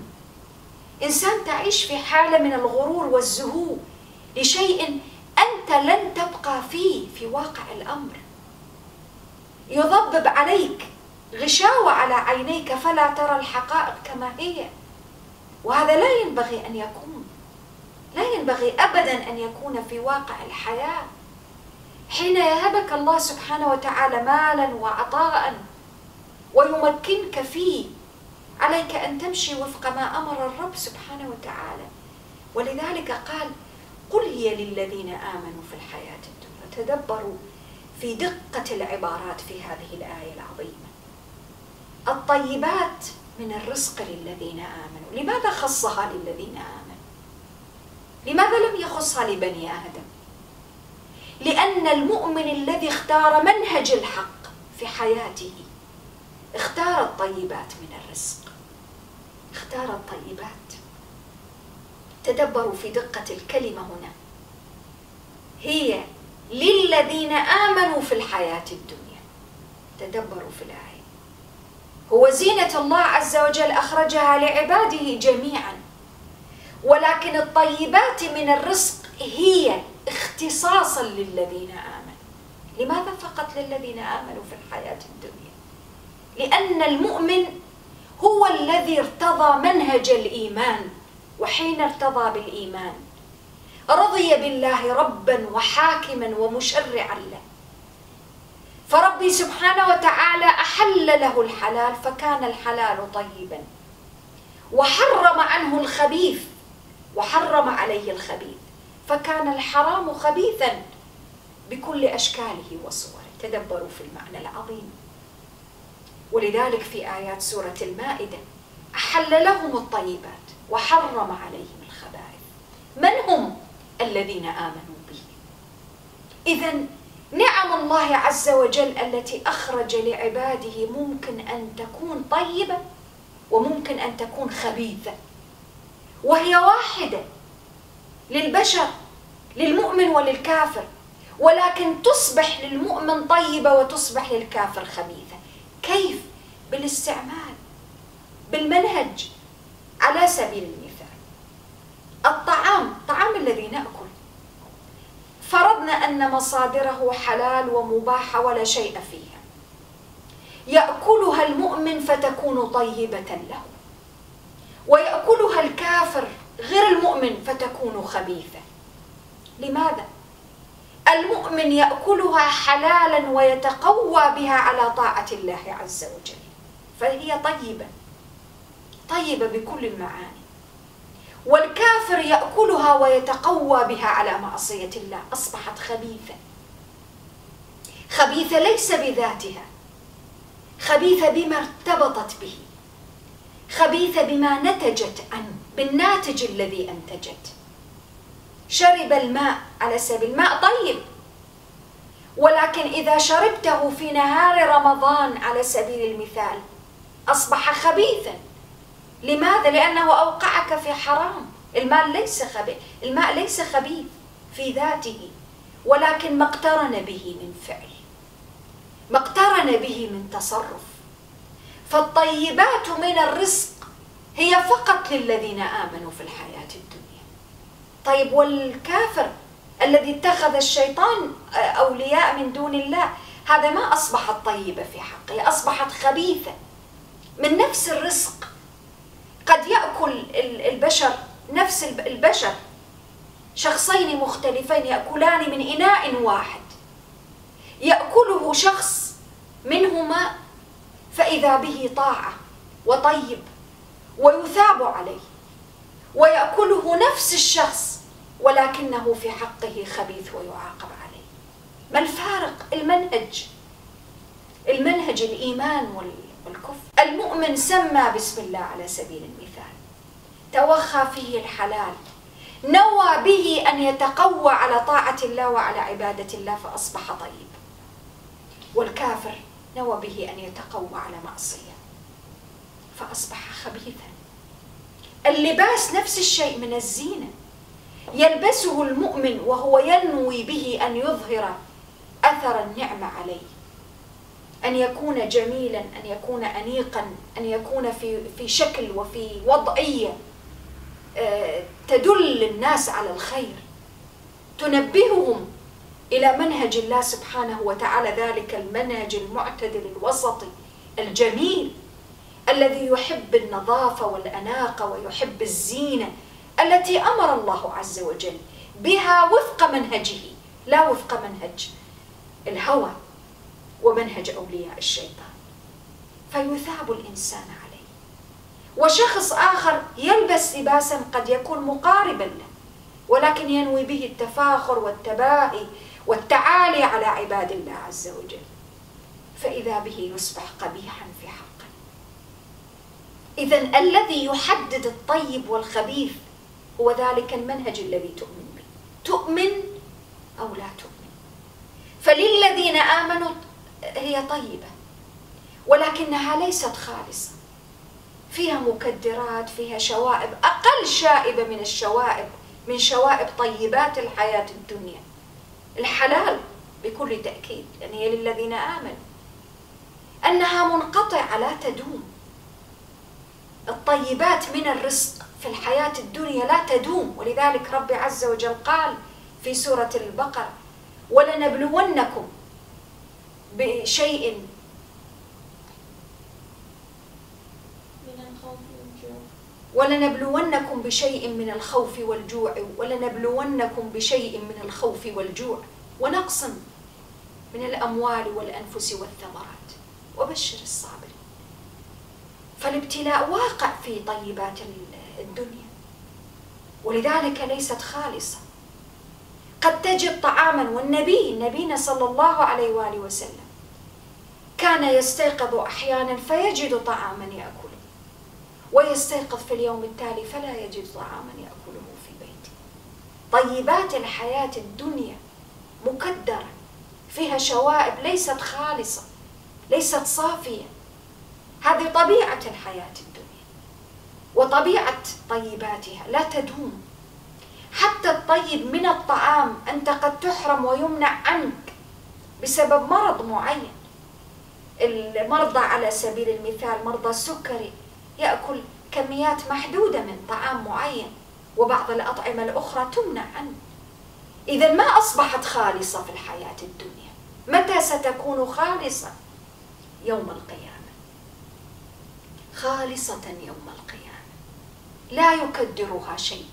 إنسان تعيش في حالة من الغرور والزهو لشيء أنت لن تبقى فيه في واقع الأمر. يضبب عليك غشاوة على عينيك فلا ترى الحقائق كما هي. وهذا لا ينبغي أن يكون لا ينبغي أبدا أن يكون في واقع الحياة. حين يهبك الله سبحانه وتعالى مالا وعطاء ويمكنك فيه عليك أن تمشي وفق ما أمر الرب سبحانه وتعالى. ولذلك قال قل هي للذين آمنوا في الحياة الدنيا. تدبروا في دقة العبارات في هذه الآية العظيمة. الطيبات من الرزق للذين آمنوا. لماذا خصها للذين آمنوا؟ لماذا لم يخصها لبني آدم؟ لأن المؤمن الذي اختار منهج الحق في حياته اختار الطيبات من الرزق. اختار الطيبات. تدبروا في دقة الكلمة هنا. هي للذين آمنوا في الحياة الدنيا. تدبروا في الآية. هو زينة الله عز وجل أخرجها لعباده جميعا. ولكن الطيبات من الرزق هي اختصاصا للذين آمنوا. لماذا فقط للذين آمنوا في الحياة الدنيا؟ لأن المؤمن هو الذي ارتضى منهج الإيمان وحين ارتضى بالإيمان رضي بالله ربا وحاكما ومشرعا له. فربي سبحانه وتعالى أحل له الحلال فكان الحلال طيبا. وحرم عنه الخبيث وحرم عليه الخبيث فكان الحرام خبيثا بكل أشكاله وصوره. تدبروا في المعنى العظيم. ولذلك في آيات سورة المائدة أحل لهم الطيبات وحرم عليهم الخبائث. من هم الذين آمنوا به؟ إذا نعم الله عز وجل التي أخرج لعباده ممكن أن تكون طيبة وممكن أن تكون خبيثة. وهي واحدة للبشر للمؤمن وللكافر ولكن تصبح للمؤمن طيبة وتصبح للكافر خبيثة. كيف؟ بالاستعمال بالمنهج على سبيل المثال. الطعام طعام الذي نأكل. فرضنا أن مصادره حلال ومباحة ولا شيء فيها. يأكلها المؤمن فتكون طيبة له. ويأكلها الكافر غير المؤمن فتكون خبيثة. لماذا؟ المؤمن يأكلها حلالا ويتقوى بها على طاعة الله عز وجل. فهي طيبة. طيبة بكل المعاني. والكافر يأكلها ويتقوى بها على معصية الله. أصبحت خبيثة. خبيثة ليس بذاتها. خبيثة بما ارتبطت به. خبيثة بما نتجت عنه بالناتج الذي أنتجت. شرب الماء على سبيل الماء طيب. ولكن إذا شربته في نهار رمضان على سبيل المثال أصبح خبيثا. لماذا؟ لأنه أوقعك في حرام. المال ليس خبيث الماء ليس خبيث في ذاته ولكن ما اقترن به من فعل ما اقترن به من تصرف. فالطيبات من الرزق هي فقط للذين آمنوا في الحياة الدنيا. طيب والكافر الذي اتخذ الشيطان أولياء من دون الله هذا ما أصبحت طيبة في حقه أصبحت خبيثة. من نفس الرزق قد يأكل البشر نفس البشر. شخصين مختلفين يأكلان من إناء واحد. يأكله شخص منهما فإذا به طاعة وطيب ويثاب عليه. ويأكله نفس الشخص ولكنه في حقه خبيث ويعاقب عليه. ما الفارق؟ المنهج. المنهج الإيمان والكفر المؤمن سمى بسم الله على سبيل المثال. توخى فيه الحلال. نوى به أن يتقوى على طاعة الله وعلى عبادة الله فأصبح طيب. والكافر نوى به أن يتقوى على معصية فأصبح خبيثا. اللباس نفس الشيء من الزينة. يلبسه المؤمن وهو ينوي به أن يظهر أثر النعمة عليه. أن يكون جميلا أن يكون أنيقا أن يكون في في شكل وفي وضعية آه، تدل الناس على الخير. تنبههم إلى منهج الله سبحانه وتعالى ذلك المنهج المعتدل الوسطي الجميل الذي يحب النظافة والأناقة ويحب الزينة التي أمر الله عز وجل بها وفق منهجه لا وفق منهج الهوى. ومنهج أولياء الشيطان. فيثاب الإنسان عليه. وشخص آخر يلبس لباسا قد يكون مقاربا له ولكن ينوي به التفاخر والتباهي والتعالي على عباد الله عز وجل. فإذا به يصبح قبيحا في حقه. إذا الذي يحدد الطيب والخبيث هو ذلك المنهج الذي تؤمن به. تؤمن أو لا تؤمن. فللذين آمنوا هي طيبة ولكنها ليست خالصة. فيها مكدرات فيها شوائب أقل شائبة من الشوائب من شوائب طيبات الحياة الدنيا. الحلال بكل تأكيد لأن هي للذين آمنوا. أنها منقطعة لا تدوم. الطيبات من الرزق في الحياة الدنيا لا تدوم. ولذلك ربي عز وجل قال في سورة البقرة ولنبلونكم بشيء. ولنبلونكم بشيء من الخوف والجوع ولنبلونكم بشيء من الخوف والجوع. ونقص من الأموال والأنفس والثمرات. وبشر الصابرين. فالابتلاء واقع في طيبات الدنيا. ولذلك ليست خالصة. قد تجد طعاما والنبي نبينا صلى الله عليه وآله وسلم كان يستيقظ أحيانا فيجد طعاما يأكله ويستيقظ في اليوم التالي فلا يجد طعاما يأكله في بيته. طيبات الحياة الدنيا مكدرة فيها شوائب ليست خالصة ليست صافية. هذه طبيعة الحياة الدنيا وطبيعة طيباتها لا تدوم. حتى الطيب من الطعام أنت قد تحرم ويمنع عنك بسبب مرض معين. المرضى على سبيل المثال مرضى السكري يأكل كميات محدودة من طعام معين وبعض الأطعمة الأخرى تمنع عنه. إذا ما أصبحت خالصة في الحياة الدنيا؟ متى ستكون خالصة؟ يوم القيامة. خالصة يوم القيامة. لا يكدرها شيء.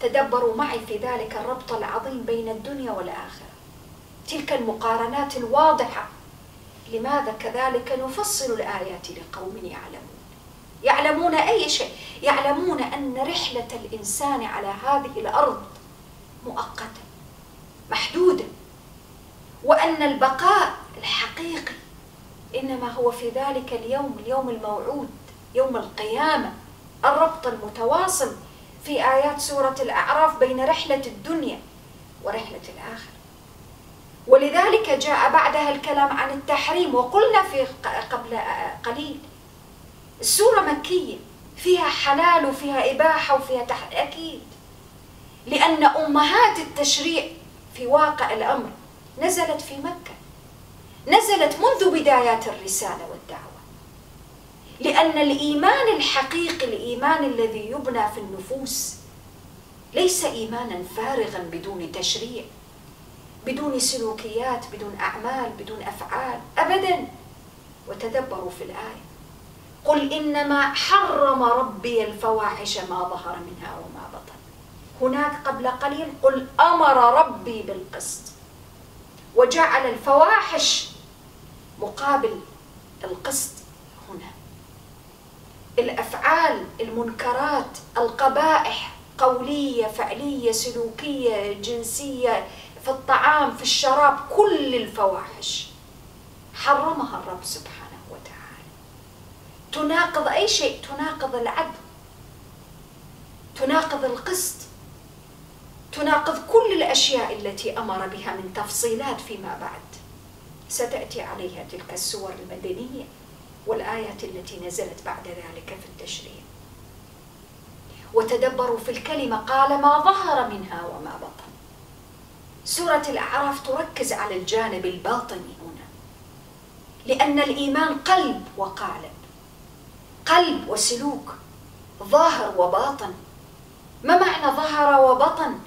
تدبروا معي في ذلك الربط العظيم بين الدنيا والآخرة. تلك المقارنات الواضحة لماذا كذلك نفصل الآيات لقوم يعلمون؟ يعلمون أي شيء؟ يعلمون أن رحلة الإنسان على هذه الأرض مؤقتة محدودة وأن البقاء الحقيقي إنما هو في ذلك اليوم اليوم الموعود يوم القيامة الربط المتواصل في آيات سورة الأعراف بين رحلة الدنيا ورحلة الآخرة. ولذلك جاء بعدها الكلام عن التحريم وقلنا في قبل قليل. السورة مكية فيها حلال وفيها إباحة وفيها تحريم أكيد. لأن أمهات التشريع في واقع الأمر نزلت في مكة. نزلت منذ بدايات الرسالة والدعوة. لأن الإيمان الحقيقي الإيمان الذي يبنى في النفوس ليس إيمانا فارغا بدون تشريع. بدون سلوكيات بدون أعمال بدون أفعال أبدا. وتدبروا في الآية. قل إنما حرم ربي الفواحش ما ظهر منها وما بطن. هناك قبل قليل قل أمر ربي بالقسط. وجعل الفواحش مقابل القسط هنا. الأفعال المنكرات القبائح قولية فعلية سلوكية جنسية في الطعام في الشراب كل الفواحش. حرمها الرب سبحانه وتعالى. تناقض أي شيء تناقض العدل. تناقض القسط. تناقض كل الأشياء التي أمر بها من تفصيلات فيما بعد. ستأتي عليها تلك السور المدنية والآيات التي نزلت بعد ذلك في التشريع وتدبروا في الكلمة قال ما ظهر منها وما بطن. سورة الأعراف تركز على الجانب الباطني هنا. لأن الإيمان قلب وقالب. قلب وسلوك ظاهر وباطن. ما معنى ظهر وبطن؟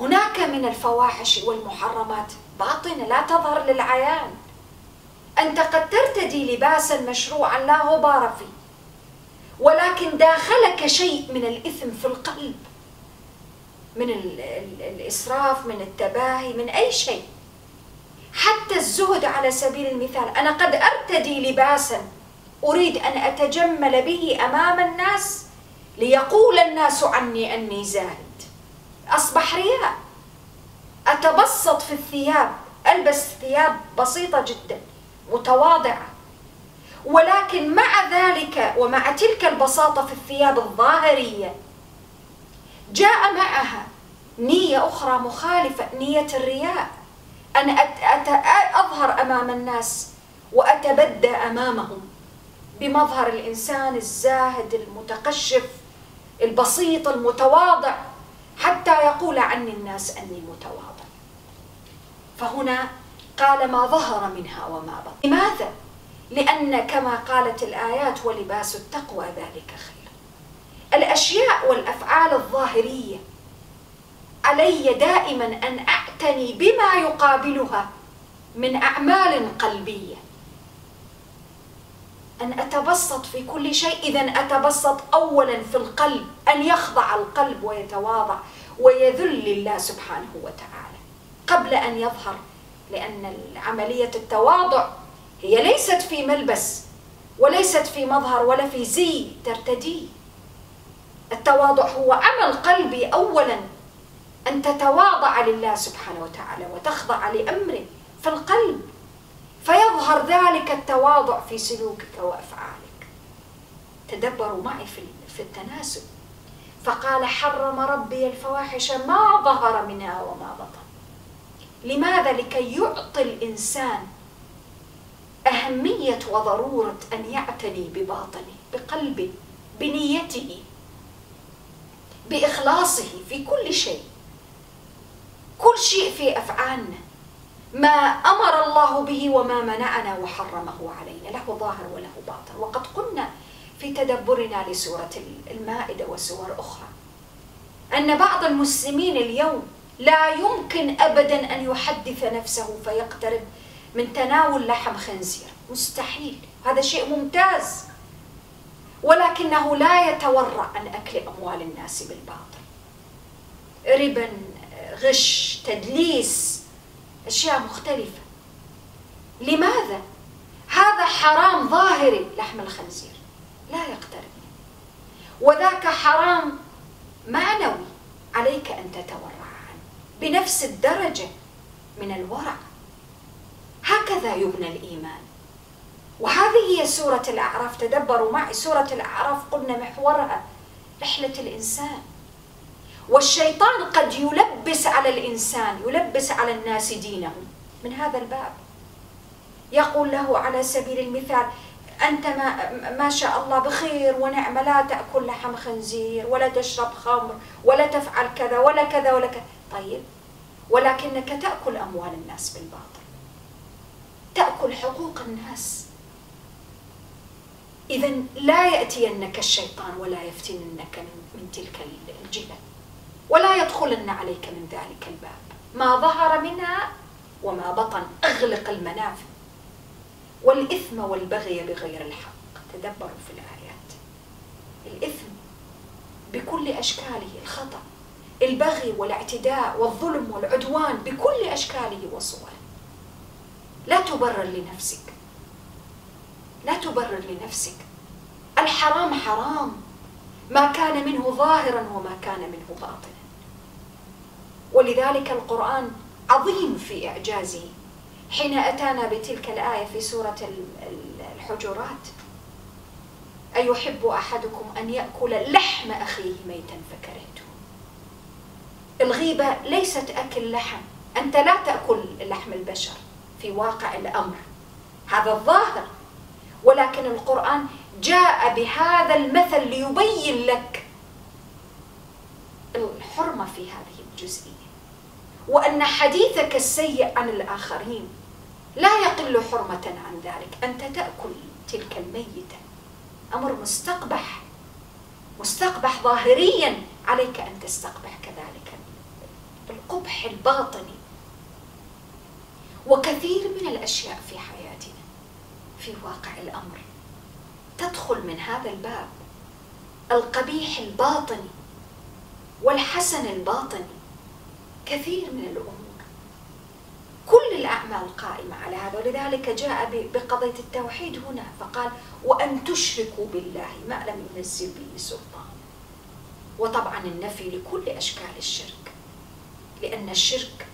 هناك من الفواحش والمحرمات باطنة لا تظهر للعيان. أنت قد ترتدي لباسا مشروعا لا غبار فيه. ولكن داخلك شيء من الإثم في القلب. من الإسراف من التباهي من أي شيء. حتى الزهد على سبيل المثال. أنا قد أرتدي لباسا. أريد أن أتجمل به أمام الناس ليقول الناس عني أني زاهد. أصبح رياء. أتبسط في الثياب. ألبس ثياب بسيطة جدا. متواضعة. ولكن مع ذلك ومع تلك البساطة في الثياب الظاهرية جاء معها نية أخرى مخالفة نية الرياء. أن أظهر أمام الناس وأتبدى أمامهم بمظهر الإنسان الزاهد المتقشف البسيط المتواضع حتى يقول عني الناس أني متواضع. فهنا قال ما ظهر منها وما بطن. لماذا؟ لأن كما قالت الآيات ولباس التقوى ذلك خير. الأشياء والأفعال الظاهرية. علي دائما أن أعتني بما يقابلها من أعمال قلبية. أن أتبسط في كل شيء إذا أتبسط أولا في القلب أن يخضع القلب ويتواضع ويذل لله سبحانه وتعالى. قبل أن يظهر لأن عملية التواضع هي ليست في ملبس وليست في مظهر ولا في زي ترتديه. التواضع هو عمل قلبي أولا. أن تتواضع لله سبحانه وتعالى وتخضع لأمره في القلب فيظهر ذلك التواضع في سلوكك وأفعالك. تدبروا معي في التناسب. فقال حرم ربي الفواحش ما ظهر منها وما بطن. لماذا؟ لكي يعطي الإنسان أهمية وضرورة أن يعتني بباطنه بقلبه بنيته. بإخلاصه في كل شيء. كل شيء في أفعالنا. ما أمر الله به وما منعنا وحرمه علينا. له ظاهر وله باطن. وقد قلنا في تدبرنا لسورة المائدة وسور أخرى أن بعض المسلمين اليوم لا يمكن أبدا أن يحدث نفسه فيقترب من تناول لحم خنزير. مستحيل. هذا شيء ممتاز. ولكنه لا يتورع عن أكل أموال الناس بالباطل. ربا غش تدليس أشياء مختلفة. لماذا؟ هذا حرام ظاهري لحم الخنزير. لا يقترب وذاك حرام معنوي. عليك أن تتورع عنه. بنفس الدرجة من الورع. هكذا يبنى الإيمان. وهذه هي سورة الأعراف. تدبروا معي سورة الأعراف. قلنا محورها رحلة الإنسان. والشيطان قد يلبس على الإنسان يلبس على الناس دينهم. من هذا الباب. يقول له على سبيل المثال أنت ما, ما شاء الله بخير ونعمة لا تأكل لحم خنزير ولا تشرب خمر ولا تفعل كذا ولا كذا ولا كذا. طيب. ولكنك تأكل أموال الناس بالباطل. تأكل حقوق الناس. إذا لا يأتينك الشيطان ولا يفتننك من تلك الجهة ولا يدخلن عليك من ذلك الباب. ما ظهر منها وما بطن أغلق المنافذ والإثم والبغي بغير الحق. تدبروا في الآيات. الإثم بكل أشكاله الخطأ. البغي والاعتداء والظلم والعدوان بكل أشكاله وصوره. لا تبرر لنفسك. لا تبرر لنفسك. الحرام حرام. ما كان منه ظاهرا وما كان منه باطنا. ولذلك القرآن عظيم في إعجازه. حين أتانا بتلك الآية في سورة الحجرات أيحب أحدكم أن يأكل لحم أخيه ميتا فكرهته. الغيبة ليست أكل لحم. أنت لا تأكل لحم البشر في واقع الأمر. هذا الظاهر. ولكن القرآن جاء بهذا المثل ليبين لك الحرمة في هذه الجزئية وأن حديثك السيء عن الآخرين لا يقل حرمة عن ذلك. أنت تأكل تلك الميتة. أمر مستقبح مستقبح ظاهريا عليك أن تستقبح كذلك. القبح الباطني. وكثير من الأشياء في حياتنا في واقع الأمر. تدخل من هذا الباب القبيح الباطني والحسن الباطني كثير من الأمور. كل الأعمال قائمة على هذا ولذلك جاء بقضية التوحيد هنا فقال وأن تشركوا بالله ما لم ينزل به سلطان. وطبعا النفي لكل أشكال الشرك لأن الشرك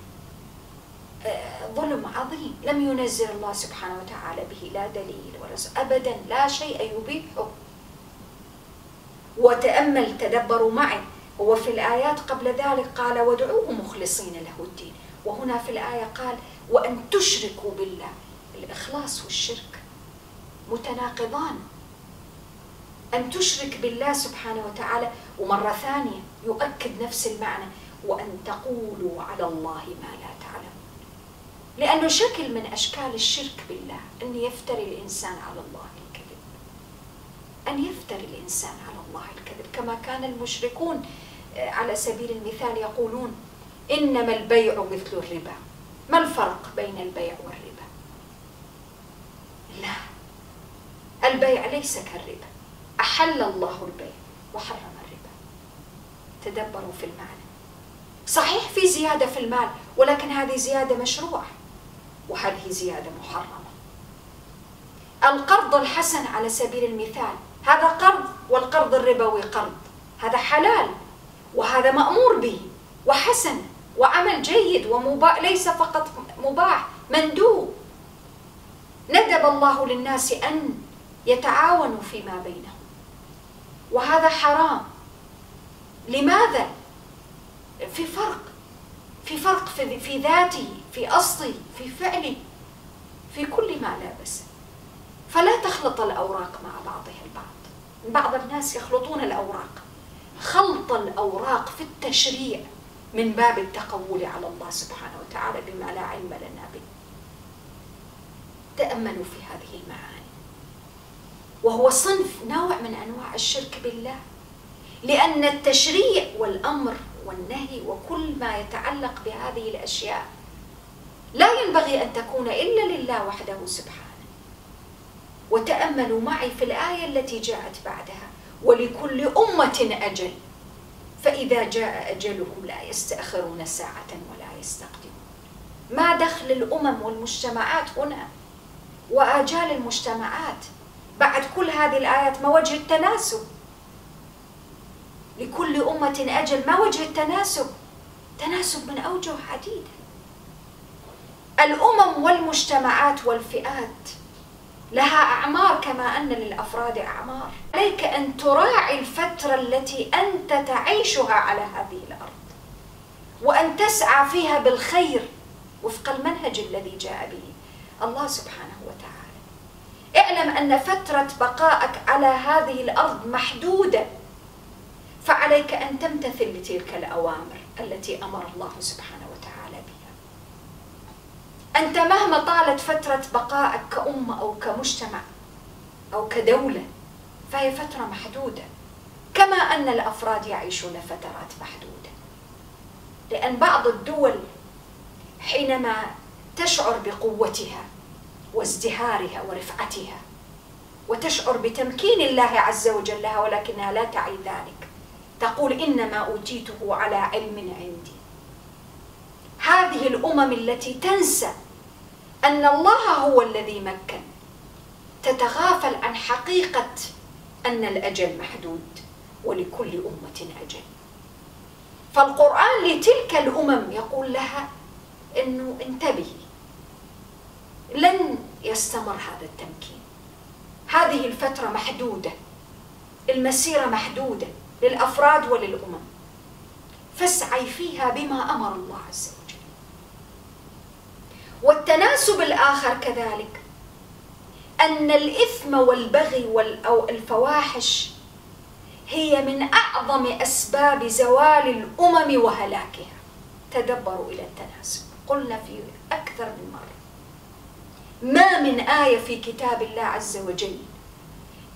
ظلم عظيم. لم ينزل الله سبحانه وتعالى به لا دليل ولا أبدا لا شيء يبيحه. وتأمل تدبروا معي. هو في الآيات قبل ذلك قال وادعوه مخلصين له الدين. وهنا في الآية قال وأن تشركوا بالله. الإخلاص والشرك متناقضان. أن تشرك بالله سبحانه وتعالى. ومرة ثانية يؤكد نفس المعنى. وأن تقولوا على الله ما لا لأنه شكل من أشكال الشرك بالله أن يفتري الإنسان على الله الكذب. أن يفتري الإنسان على الله الكذب. كما كان المشركون آه، على سبيل المثال يقولون إنما البيع مثل الربا. ما الفرق بين البيع والربا؟ لا. البيع ليس كالربا. أحل الله البيع وحرم الربا. تدبروا في المعنى. صحيح في زيادة في المال ولكن هذه زيادة مشروعة. وهذه زيادة محرمة. القرض الحسن على سبيل المثال هذا قرض والقرض الربوي قرض. هذا حلال وهذا مأمور به وحسن وعمل جيد ومباح ليس فقط مباح مندوب. ندب الله للناس أن يتعاونوا فيما بينهم. وهذا حرام. لماذا؟ في فرق في فرق في, في ذاتي في أصلي في فعلي في كل ما لا بس فلا تخلط الأوراق مع بعضها البعض. بعض الناس يخلطون الأوراق. خلط الأوراق في التشريع من باب التقول على الله سبحانه وتعالى بما لا علم لنا به. تأملوا في هذه المعاني. وهو صنف نوع من أنواع الشرك بالله. لأن التشريع والأمر والنهي وكل ما يتعلق بهذه الأشياء لا ينبغي أن تكون إلا لله وحده سبحانه. وتأملوا معي في الآية التي جاءت بعدها ولكل أمة أجل. فإذا جاء أجلهم لا يستأخرون ساعة ولا يستقدمون. ما دخل الأمم والمجتمعات هنا؟ وآجال المجتمعات؟ بعد كل هذه الآيات ما وجه التناسب؟ لكل أمة أجل ما وجه التناسب؟ تناسب من أوجه عديدة الأمم والمجتمعات والفئات لها أعمار كما أن للأفراد أعمار. عليك أن تراعي الفترة التي أنت تعيشها على هذه الأرض وأن تسعى فيها بالخير وفق المنهج الذي جاء به الله سبحانه وتعالى. اعلم أن فترة بقائك على هذه الأرض محدودة فعليك أن تمتثل لتلك الأوامر التي أمر الله سبحانه أنت مهما طالت فترة بقائك كأمة أو كمجتمع أو كدولة فهي فترة محدودة كما أن الأفراد يعيشون فترات محدودة. لأن بعض الدول حينما تشعر بقوتها وازدهارها ورفعتها وتشعر بتمكين الله عز وجل لها ولكنها لا تعي ذلك تقول إنما أوتيته على علم عندي. هذه الأمم التي تنسى أن الله هو الذي مكن. تتغافل عن حقيقة أن الأجل محدود ولكل أمة أجل. فالقرآن لتلك الأمم يقول لها أنه انتبهي لن يستمر هذا التمكين. هذه الفترة محدودة. المسيرة محدودة للأفراد وللأمم. فاسعي فيها بما أمر الله عز وجل. والتناسب الآخر كذلك أن الإثم والبغي أو الفواحش هي من أعظم أسباب زوال الأمم وهلاكها. تدبروا إلى التناسب. قلنا في أكثر من مرة. ما من آية في كتاب الله عز وجل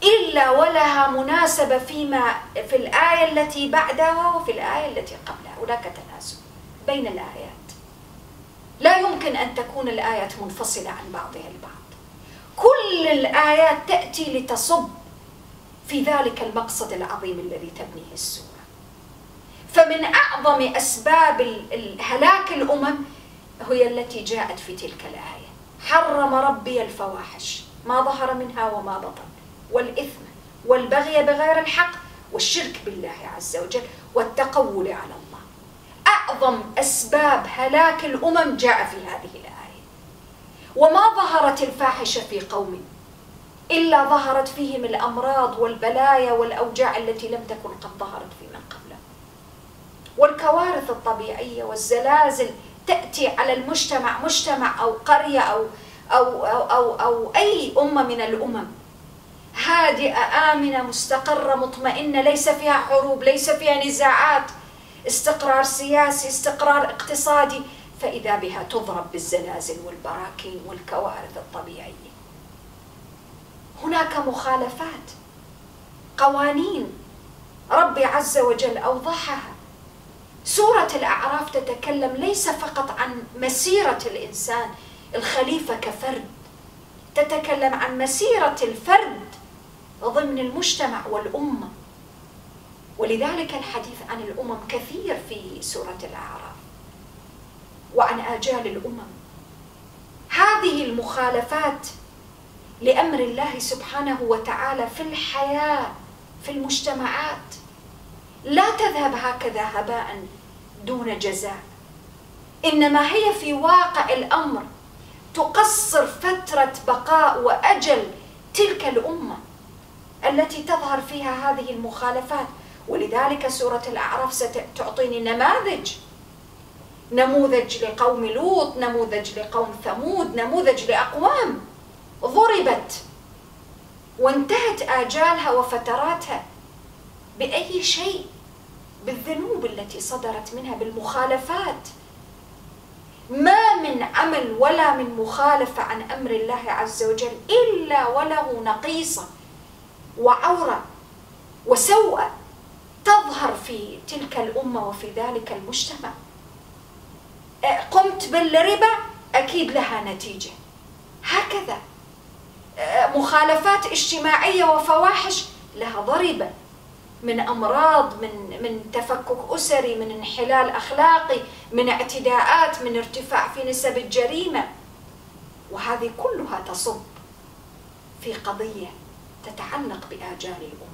إلا ولها مناسبة فيما في الآية التي بعدها وفي الآية التي قبلها. هناك تناسب بين الآيات. لا يمكن أن تكون الآيات منفصلة عن بعضها البعض. كل الآيات تأتي لتصب في ذلك المقصد العظيم الذي تبنيه السورة. فمن أعظم أسباب هلاك الأمم هي التي جاءت في تلك الآية. حرم ربي الفواحش ما ظهر منها وما بطن. والإثم والبغي بغير الحق والشرك بالله عز وجل والتقول على الله. أعظم أسباب هلاك الأمم جاء في هذه الآية. وما ظهرت الفاحشة في قوم إلا ظهرت فيهم الأمراض والبلايا والأوجاع التي لم تكن قد ظهرت في من قبله والكوارث الطبيعية والزلازل تأتي على المجتمع مجتمع أو قرية أو أو أو أو, أو أي أمة من الأمم. هادئة آمنة مستقرة مطمئنة ليس فيها حروب ليس فيها نزاعات. استقرار سياسي استقرار اقتصادي فإذا بها تضرب بالزلازل والبراكين والكوارث الطبيعية. هناك مخالفات قوانين ربي عز وجل أوضحها. سورة الأعراف تتكلم ليس فقط عن مسيرة الإنسان الخليفة كفرد تتكلم عن مسيرة الفرد ضمن المجتمع والأمة. ولذلك الحديث عن الأمم كثير في سورة الأعراف. وعن آجال الأمم. هذه المخالفات لأمر الله سبحانه وتعالى في الحياة في المجتمعات. لا تذهب هكذا هباء دون جزاء. إنما هي في واقع الأمر تقصر فترة بقاء وأجل تلك الأمة التي تظهر فيها هذه المخالفات. ولذلك سورة الأعراف ستعطيني نماذج. نموذج لقوم لوط نموذج لقوم ثمود نموذج لأقوام ضربت وانتهت آجالها وفتراتها بأي شيء؟ بالذنوب التي صدرت منها بالمخالفات. ما من عمل ولا من مخالفة عن أمر الله عز وجل إلا وله نقيصة وعورة وسوءة. تظهر في تلك الأمة وفي ذلك المجتمع. قمت بالربا أكيد لها نتيجة. هكذا. مخالفات اجتماعية وفواحش لها ضريبة. من أمراض من من تفكك أسري من انحلال أخلاقي من اعتداءات من ارتفاع في نسب الجريمة. وهذه كلها تصب في قضية تتعلق بآجال الأمة.